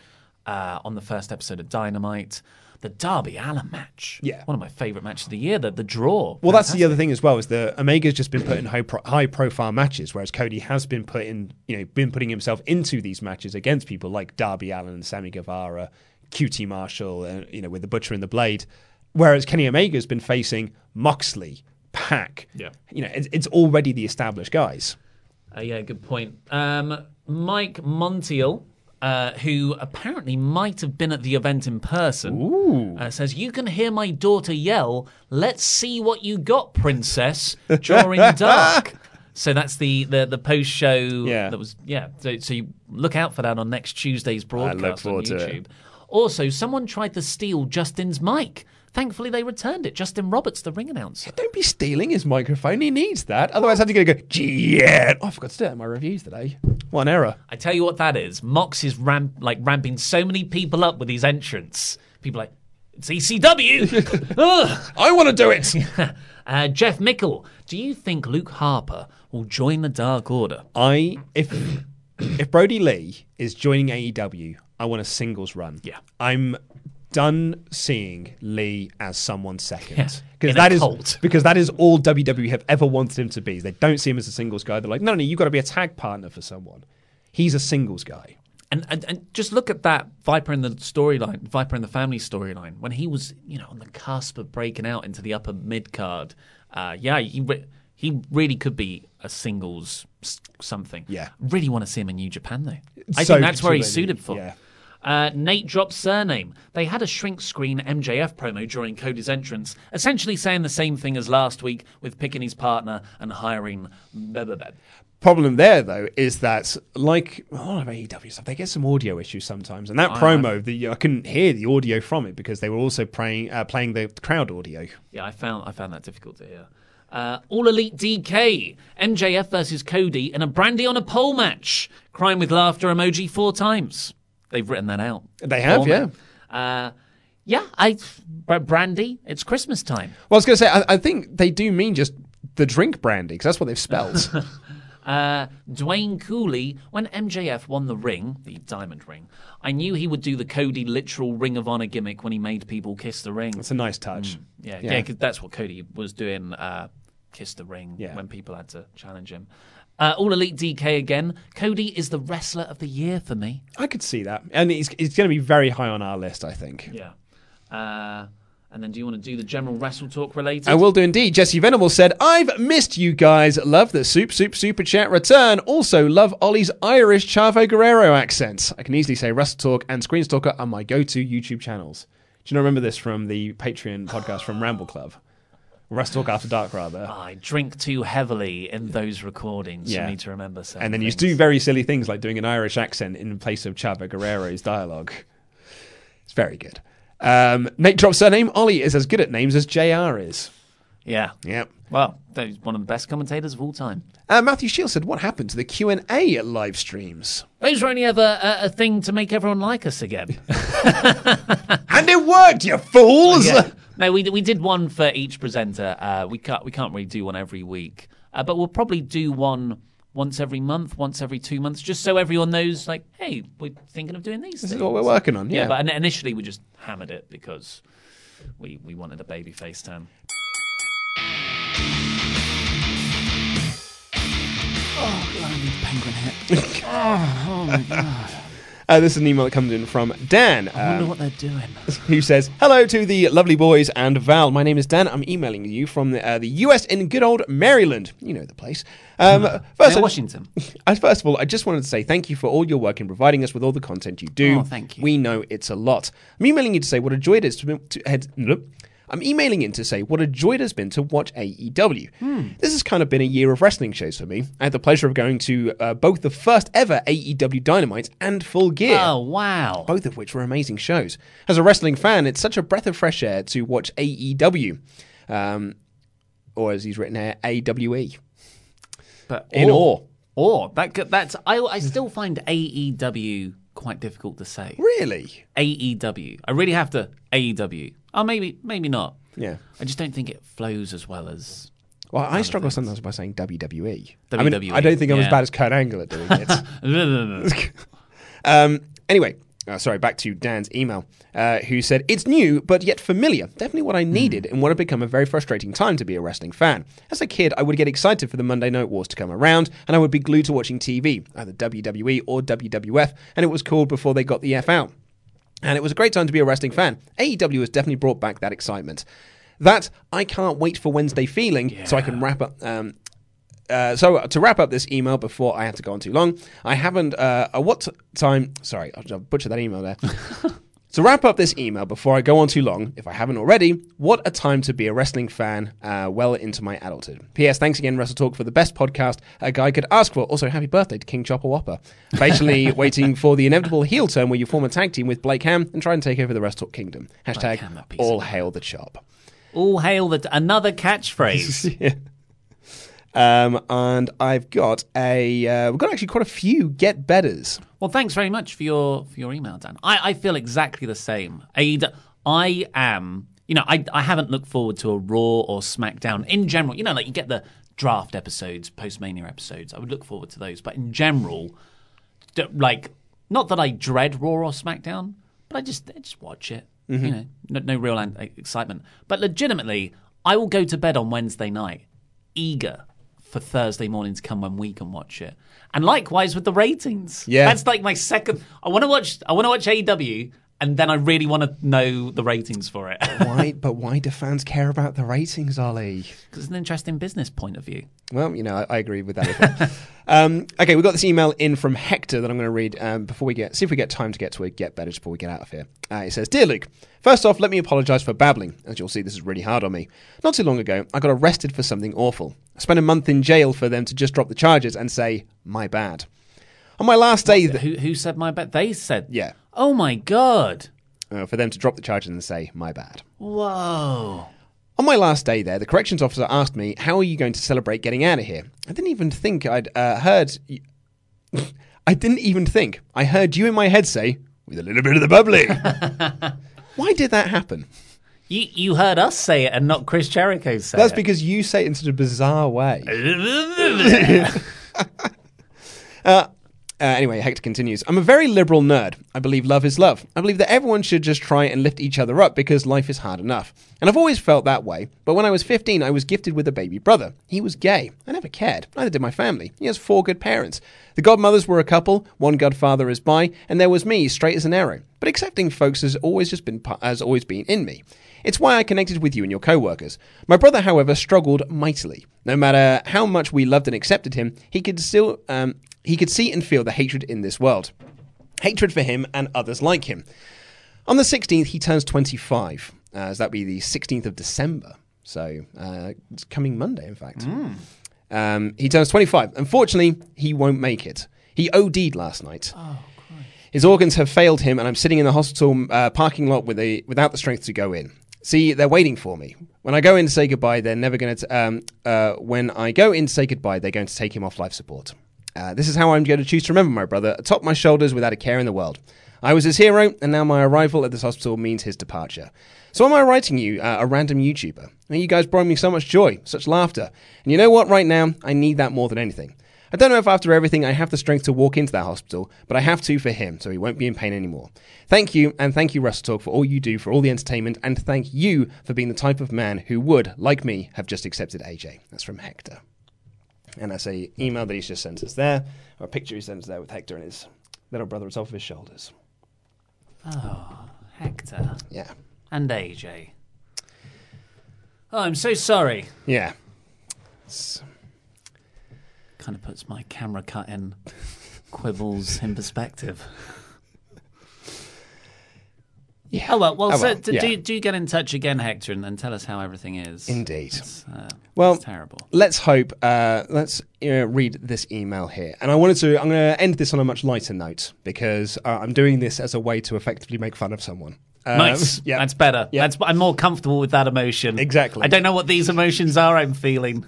uh, on the first episode of Dynamite, the Darby Allin match. Yeah. One of my favourite matches of the year, the, the draw. Well, that's the other thing as well is that Omega's just been put in high, pro- high profile matches, whereas Cody has been put in, you know, been putting himself into these matches against people like Darby Allin and Sammy Guevara, QT Marshall, uh, you know, with the Butcher and the Blade, whereas Kenny Omega's been facing Moxley, PAC. Yeah. You know, it's, it's already the established guys. Uh, yeah, good point. Um, Mike Montiel, uh, who apparently might have been at the event in person, uh, says, You can hear my daughter yell, Let's see what you got, princess, during dark. So that's the, the, the post show. Yeah. That was, yeah. So, so you look out for that on next Tuesday's broadcast on YouTube. it. Also, someone tried to steal Justin's mic. Thankfully, they returned it. Justin Roberts, the ring announcer. Don't be stealing his microphone. He needs that. Otherwise, I'm going to go, gee, yeah. Oh, I forgot to do it in my reviews today. One error. I tell you what that is. Mox is ramp like ramping so many people up with his entrance. People are like it's ECW. I want to do it. uh, Jeff Mickle, do you think Luke Harper will join the Dark Order? I if if Brodie Lee is joining AEW, I want a singles run. Yeah. I'm done seeing Lee as someone second Yeah, because that is because that is all WWE have ever wanted him to be. They don't see him as a singles guy. They're like, no, no, you got to be a tag partner for someone. He's a singles guy. And, and and just look at that Viper in the storyline, Viper in the family storyline, when he was you know on the cusp of breaking out into the upper mid card. Uh, yeah, he re- he really could be a singles something. Yeah. really want to see him in New Japan though. I So- think that's where he's suited for. yeah. Uh, Nate dropped surname. They had a shrink screen MJF promo during Cody's entrance, essentially saying the same thing as last week with picking his partner and hiring. Blah. Problem there, though, is that like a lot of AEW stuff, they get some audio issues sometimes, and that I- promo, the I couldn't hear the audio from it because they were also playing uh, playing the crowd audio. Yeah, I found I found that difficult to hear. Uh, All Elite DK, MJF versus Cody in a Brandy on a pole match. Crying with laughter emoji four times. They've written that out. They have, yeah. Uh, yeah, I Br- Brandy. It's Christmas time. Well, I was going to say, I, I think they do mean just the drink brandy because that's what they've spelled. Uh, Dwayne Cooley, when MJF won the ring, the diamond ring, I knew he would do the Cody literal Ring of Honor gimmick when he made people kiss the ring. It's a nice touch. Yeah, Yeah. yeah, 'cause that's what Cody was doing. Uh, kiss the ring when people had to challenge him. Uh, All Elite DK again. Cody is the wrestler of the year for me. I could see that, and he's, he's going to be very high on our list, I think. Yeah. Uh, and then, do you want to do the general wrestle talk related? I will do indeed. Jesse Venable said, I've missed you guys. Love the Soup Soup Super Chat return. Also, love Ollie's Irish Chavo Guerrero accent. I can easily say Wrestle Talk and Screen Stalker are my go to YouTube channels. Do you not remember this from the Patreon podcast from Ramble Club? Wrestle Talk After Dark, rather. I drink too heavily in those recordings Yeah. for me to remember certain and then you do very silly things like doing an Irish accent in place of Chavo Guerrero's dialogue. It's very good. Um, Nate drops surname. Ollie is as good at names as JR is. Yeah. Yep. Well, he's one of the best commentators of all time. Uh, Matthew Shields said, "What happened to the Q and A live streams?" Those were only ever a, a thing to make everyone like us again. and it worked, you fools! Yeah. No, we we did one for each presenter. Uh, we can't we can't really do one every week, uh, but we'll probably do one once every month, once every two months, just so everyone knows. Like, hey, we're thinking of doing these. This is what we're working on, yeah. but initially we just hammered it because we we wanted a baby face turn. Oh, God, I need penguin hit. oh, oh my god. Uh, this is an email that comes in from Dan. I wonder um, what they're doing. who says, Hello to the lovely boys and Val. My name is Dan. I'm emailing you from the, uh, the US in good old Maryland. You know the place. Um, first, I- Washington. I- first of all, I just wanted to say thank you for all your work in providing us with all the content you do. Oh, thank you. We know it's a lot. I'm emailing you to say what a joy it is to, to head. I'm emailing in to say what a joy it has been to watch AEW. Hmm. This has kind of been a year of wrestling shows for me. I had the pleasure of going to uh, both the first ever AEW Dynamite and Full Gear. Oh wow! Both of which were amazing shows. As a wrestling fan, it's such a breath of fresh air to watch AEW, um, or as he's written here, AWE. But In awe. Or that that's I I still find AEW quite difficult to say. Really? AEW. I really have to AEW. Oh, maybe maybe not. Yeah. I just don't think it flows as well as. Well, I struggle sometimes by saying WWE. I mean, I don't think I'm as bad as Kurt Angle at doing it. um, anyway, uh, sorry, back to Dan's email, uh, who said, It's new, but yet familiar. Definitely what I needed in what had become a very frustrating time to be a wrestling fan. As a kid, I would get excited for the Monday Night Wars to come around, and I would be glued to watching TV, either WWE or WWF, and it was cool before they got the F out. And it was a great time to be a wrestling fan. AEW has definitely brought back that excitement. That I can't wait for Wednesday feeling, so I can wrap up. Um, uh, so to wrap up this email before I have to go on too long, I haven't. Uh, at what time? Sorry, I'll butcher that email there. to wrap up this email before I go on too long, if I haven't already, what a time to be a wrestling fan uh, well into my adulthood. P.S. Thanks again, Wrestle Talk, for the best podcast a guy could ask for. Also, happy birthday to King Chopper Whopper. Patiently waiting for the inevitable heel turn where you form a tag team with Blake Ham and try and take over the Wrestle Talk Kingdom. Hashtag Ham, all hail the chop. All hail the another catchphrase. Yeah. Um, and I've got a uh, we've got actually quite a few get betters. Well, thanks very much for your for your email, Dan. I, I feel exactly the same. AEW, I am, you know, I I haven't looked forward to a Raw or SmackDown in general. You know, like you get the draft episodes, post Mania episodes. I would look forward to those, but in general, like not that I dread Raw or SmackDown, but I just I just watch it. Mhm. You know, no, no real an- excitement. But legitimately, I will go to bed on Wednesday night, eager for Thursday morning to come when we can watch it. And likewise with the ratings. Yeah. that's like my second. I want to watch. I want to watch AEW. And then I really want to know the ratings for it. why? But why do fans care about the ratings, Ollie? Because it's an interesting business point of view. Well, you know, I, I agree with that. um, okay, we've got this email in from Hector that I'm going to read um, before we get, see if we get time to get to a get better before we get out of here. Uh, it says, Dear Luke, first off, let me apologise for babbling. As you'll see, this is really hard on me. Not too long ago, I got arrested for something awful. I spent a month in jail for them to just drop the charges and say, my bad. On my last day, th- Who, who said my bad? They said. yeah, Oh my god. uh, for them to drop the charges and say, my bad. Whoa. On my last day there, the corrections officer asked me, How are you going to celebrate getting out of here? I didn't even think I'd uh, heard. y- I didn't even think. I heard you in my head say, With a little bit of the bubbly. Why did that happen? You you heard us say it and not Chris Jericho say That's it. because you say it in such a bizarre way. Uh, anyway, Hector continues. I'm a very liberal nerd. I believe love is love. I believe that everyone should just try and lift each other up because life is hard enough. And I've always felt that way. But when I was 15, I was gifted with a baby brother. He was gay. I never cared. Neither did my family. He has four good parents. The godmothers were a couple. One godfather is bi, and there was me, straight as an arrow. But accepting folks has always just been has always been in me. It's why I connected with you and your co-workers. My brother, however, struggled mightily. No matter how much we loved and accepted him, he could still um, he could see and feel the hatred in this world. Hatred for him and others like him. On the 16th, he turns 25. Uh, as that would be the 16th of December. So uh, it's coming Monday, in fact. Um, he turns 25. Unfortunately, he won't make it. He OD'd last night. His organs have failed him, and I'm sitting in the hospital uh, parking lot with a, without the strength to go in. See, they're waiting for me. When I go in to say goodbye, they're never going to. Um, uh, when I go in to say goodbye, they're going to take him off life support. Uh, this is how I'm going to choose to remember my brother, atop my shoulders without a care in the world. I was his hero, and now my arrival at this hospital means his departure. So am I writing you, uh, a random YouTuber? And you guys brought me so much joy, such laughter. And you know what, right now, I need that more than anything. I don't know if after everything I have the strength to walk into that hospital, but I have to for him, so he won't be in pain anymore. Thank you, and thank you, Wrestle Talk, for all you do for all the entertainment, and thank you for being the type of man who would, like me, have just accepted AJ. That's from Hector. And that's a email that he's just sent us there, or a picture he sent us there with Hector and his little brother atop of his shoulders. Oh, Hector. Yeah. And AJ. Oh, I'm so sorry. Yeah. Kind of puts my camera cut in quibbles in perspective. Yeah. Oh well, well, Oh, so well, d- yeah. do, do get in touch again, Hector, and then tell us how everything is. Indeed. It's, uh, Well, it's terrible. let's hope. Uh, let's uh, read this email here, and I wanted to. I'm going to end this on a much lighter note because uh, I'm doing this as a way to effectively make fun of someone. Um, nice. Yeah, That's better. That's I'm more comfortable with that emotion. Exactly. I don't know what these emotions are I'm feeling.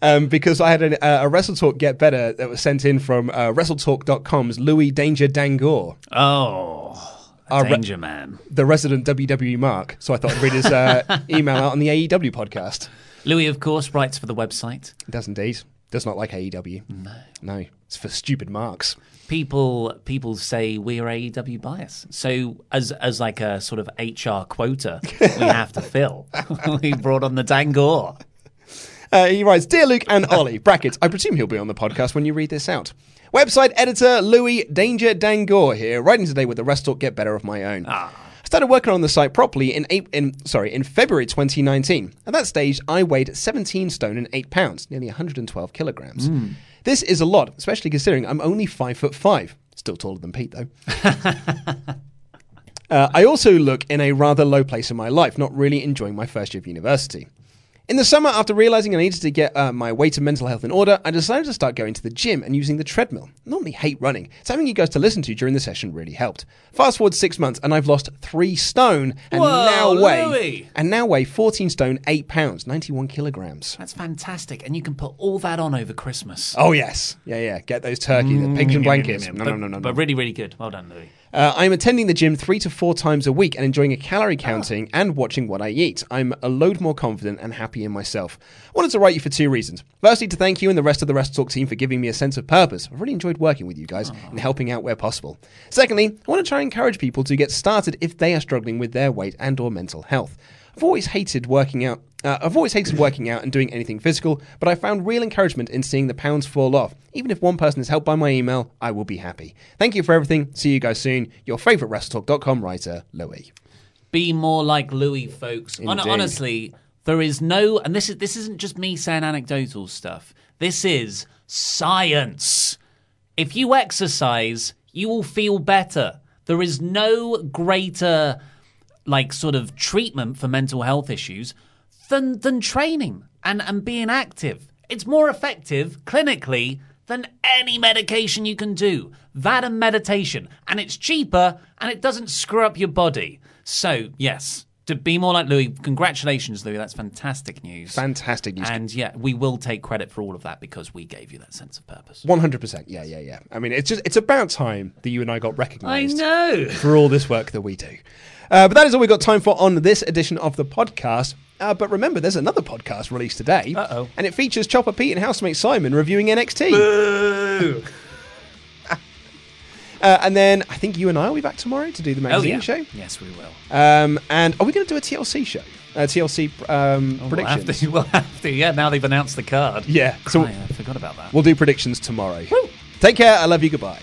um, because I had an, uh, a Wrestle Talk Get Better that was sent in from uh, WrestleTalk.com's Louis Danger Dangoor. Oh, Our re- Danger Man. the resident WWE mark. So I thought I'd read his uh, email out on the AEW podcast. Louis, of course, writes for the website. It does indeed. Does not like AEW. No. No. It's for stupid marks. People people say we're AEW bias. So as as like a sort of HR quota, we have to fill. we brought on the Dangoor. Uh, he writes, Dear Luke and Ollie, brackets, I presume he'll be on the podcast when you read this out. Website editor Louis Danger Dangoor here, writing today with the Wrestle Talk Get Better of my own. I started working on the site properly in, eight, in sorry in February 2019. At that stage, I weighed 17 stone and 8 pounds, nearly 112 kilograms. This is a lot, especially considering I'm only 5 foot 5. Still taller than Pete, though. Uh, I also look in a rather low place in my life, not really enjoying my first year of university. In the summer, after realizing I needed to get uh, my weight and mental health in order, I decided to start going to the gym and using the treadmill. I normally hate running, so having you guys to listen to during the session really helped. Fast forward six months, and I've lost three stone, and Whoa, now weigh Louis. and now weigh 14 stone, eight pounds, 91 kilograms. That's fantastic, and you can put all that on over Christmas. Oh yes, yeah, yeah. Get those turkey, the pigs and blankets. No, but, no, no, no, no. But really, really good. Well done, Louis. Uh, I'm attending the gym three to four times a week and enjoying a calorie counting and watching what I eat. I'm a load more confident and happy in myself. I wanted to write you for two reasons. Firstly, to thank you and the rest of the Wrestle Talk team for giving me a sense of purpose. I've really enjoyed working with you guys and helping out where possible. Secondly, I want to try and encourage people to get started if they are struggling with their weight and or mental health. I've always hated working out. Uh, I've always hated working out and doing anything physical, but I found real encouragement in seeing the pounds fall off. Even if one person is helped by my email, I will be happy. Thank you for everything. See you guys soon. Your favourite WrestleTalk.com writer, Louis. Be more like Louis, folks. Hon- honestly, there is no, and this is this isn't just me saying anecdotal stuff. This is science. If you exercise, you will feel better. There is no greater, like, sort of treatment for mental health issues than than training and and being active. It's more effective clinically than any medication you can do. That and meditation, and it's cheaper and it doesn't screw up your body. So yes. To be more like Louis, congratulations, Louis. That's fantastic news. Fantastic news. And yeah, we will take credit for all of that because we gave you that sense of purpose. One hundred percent. Yeah, yeah, yeah. I mean, it's just it's about time that you and I got recognised. I know. for all this work that we do. Uh, but that is all we've got time for on this edition of the podcast. Uh, but remember, there's another podcast released today. Uh oh. And it features Chopper Pete and housemate Simon reviewing NXT. Boo! Uh, and then I think you and I will be back tomorrow to do the magazine yeah. show. Yes, we will. Um, and are we going to do a TLC show? Uh, TLC um, Oh, predictions. We'll have, to, we'll have to. Yeah, now they've announced the card. Yeah. So Cry, I forgot about that. we'll do predictions tomorrow. Take care. I love you. Goodbye.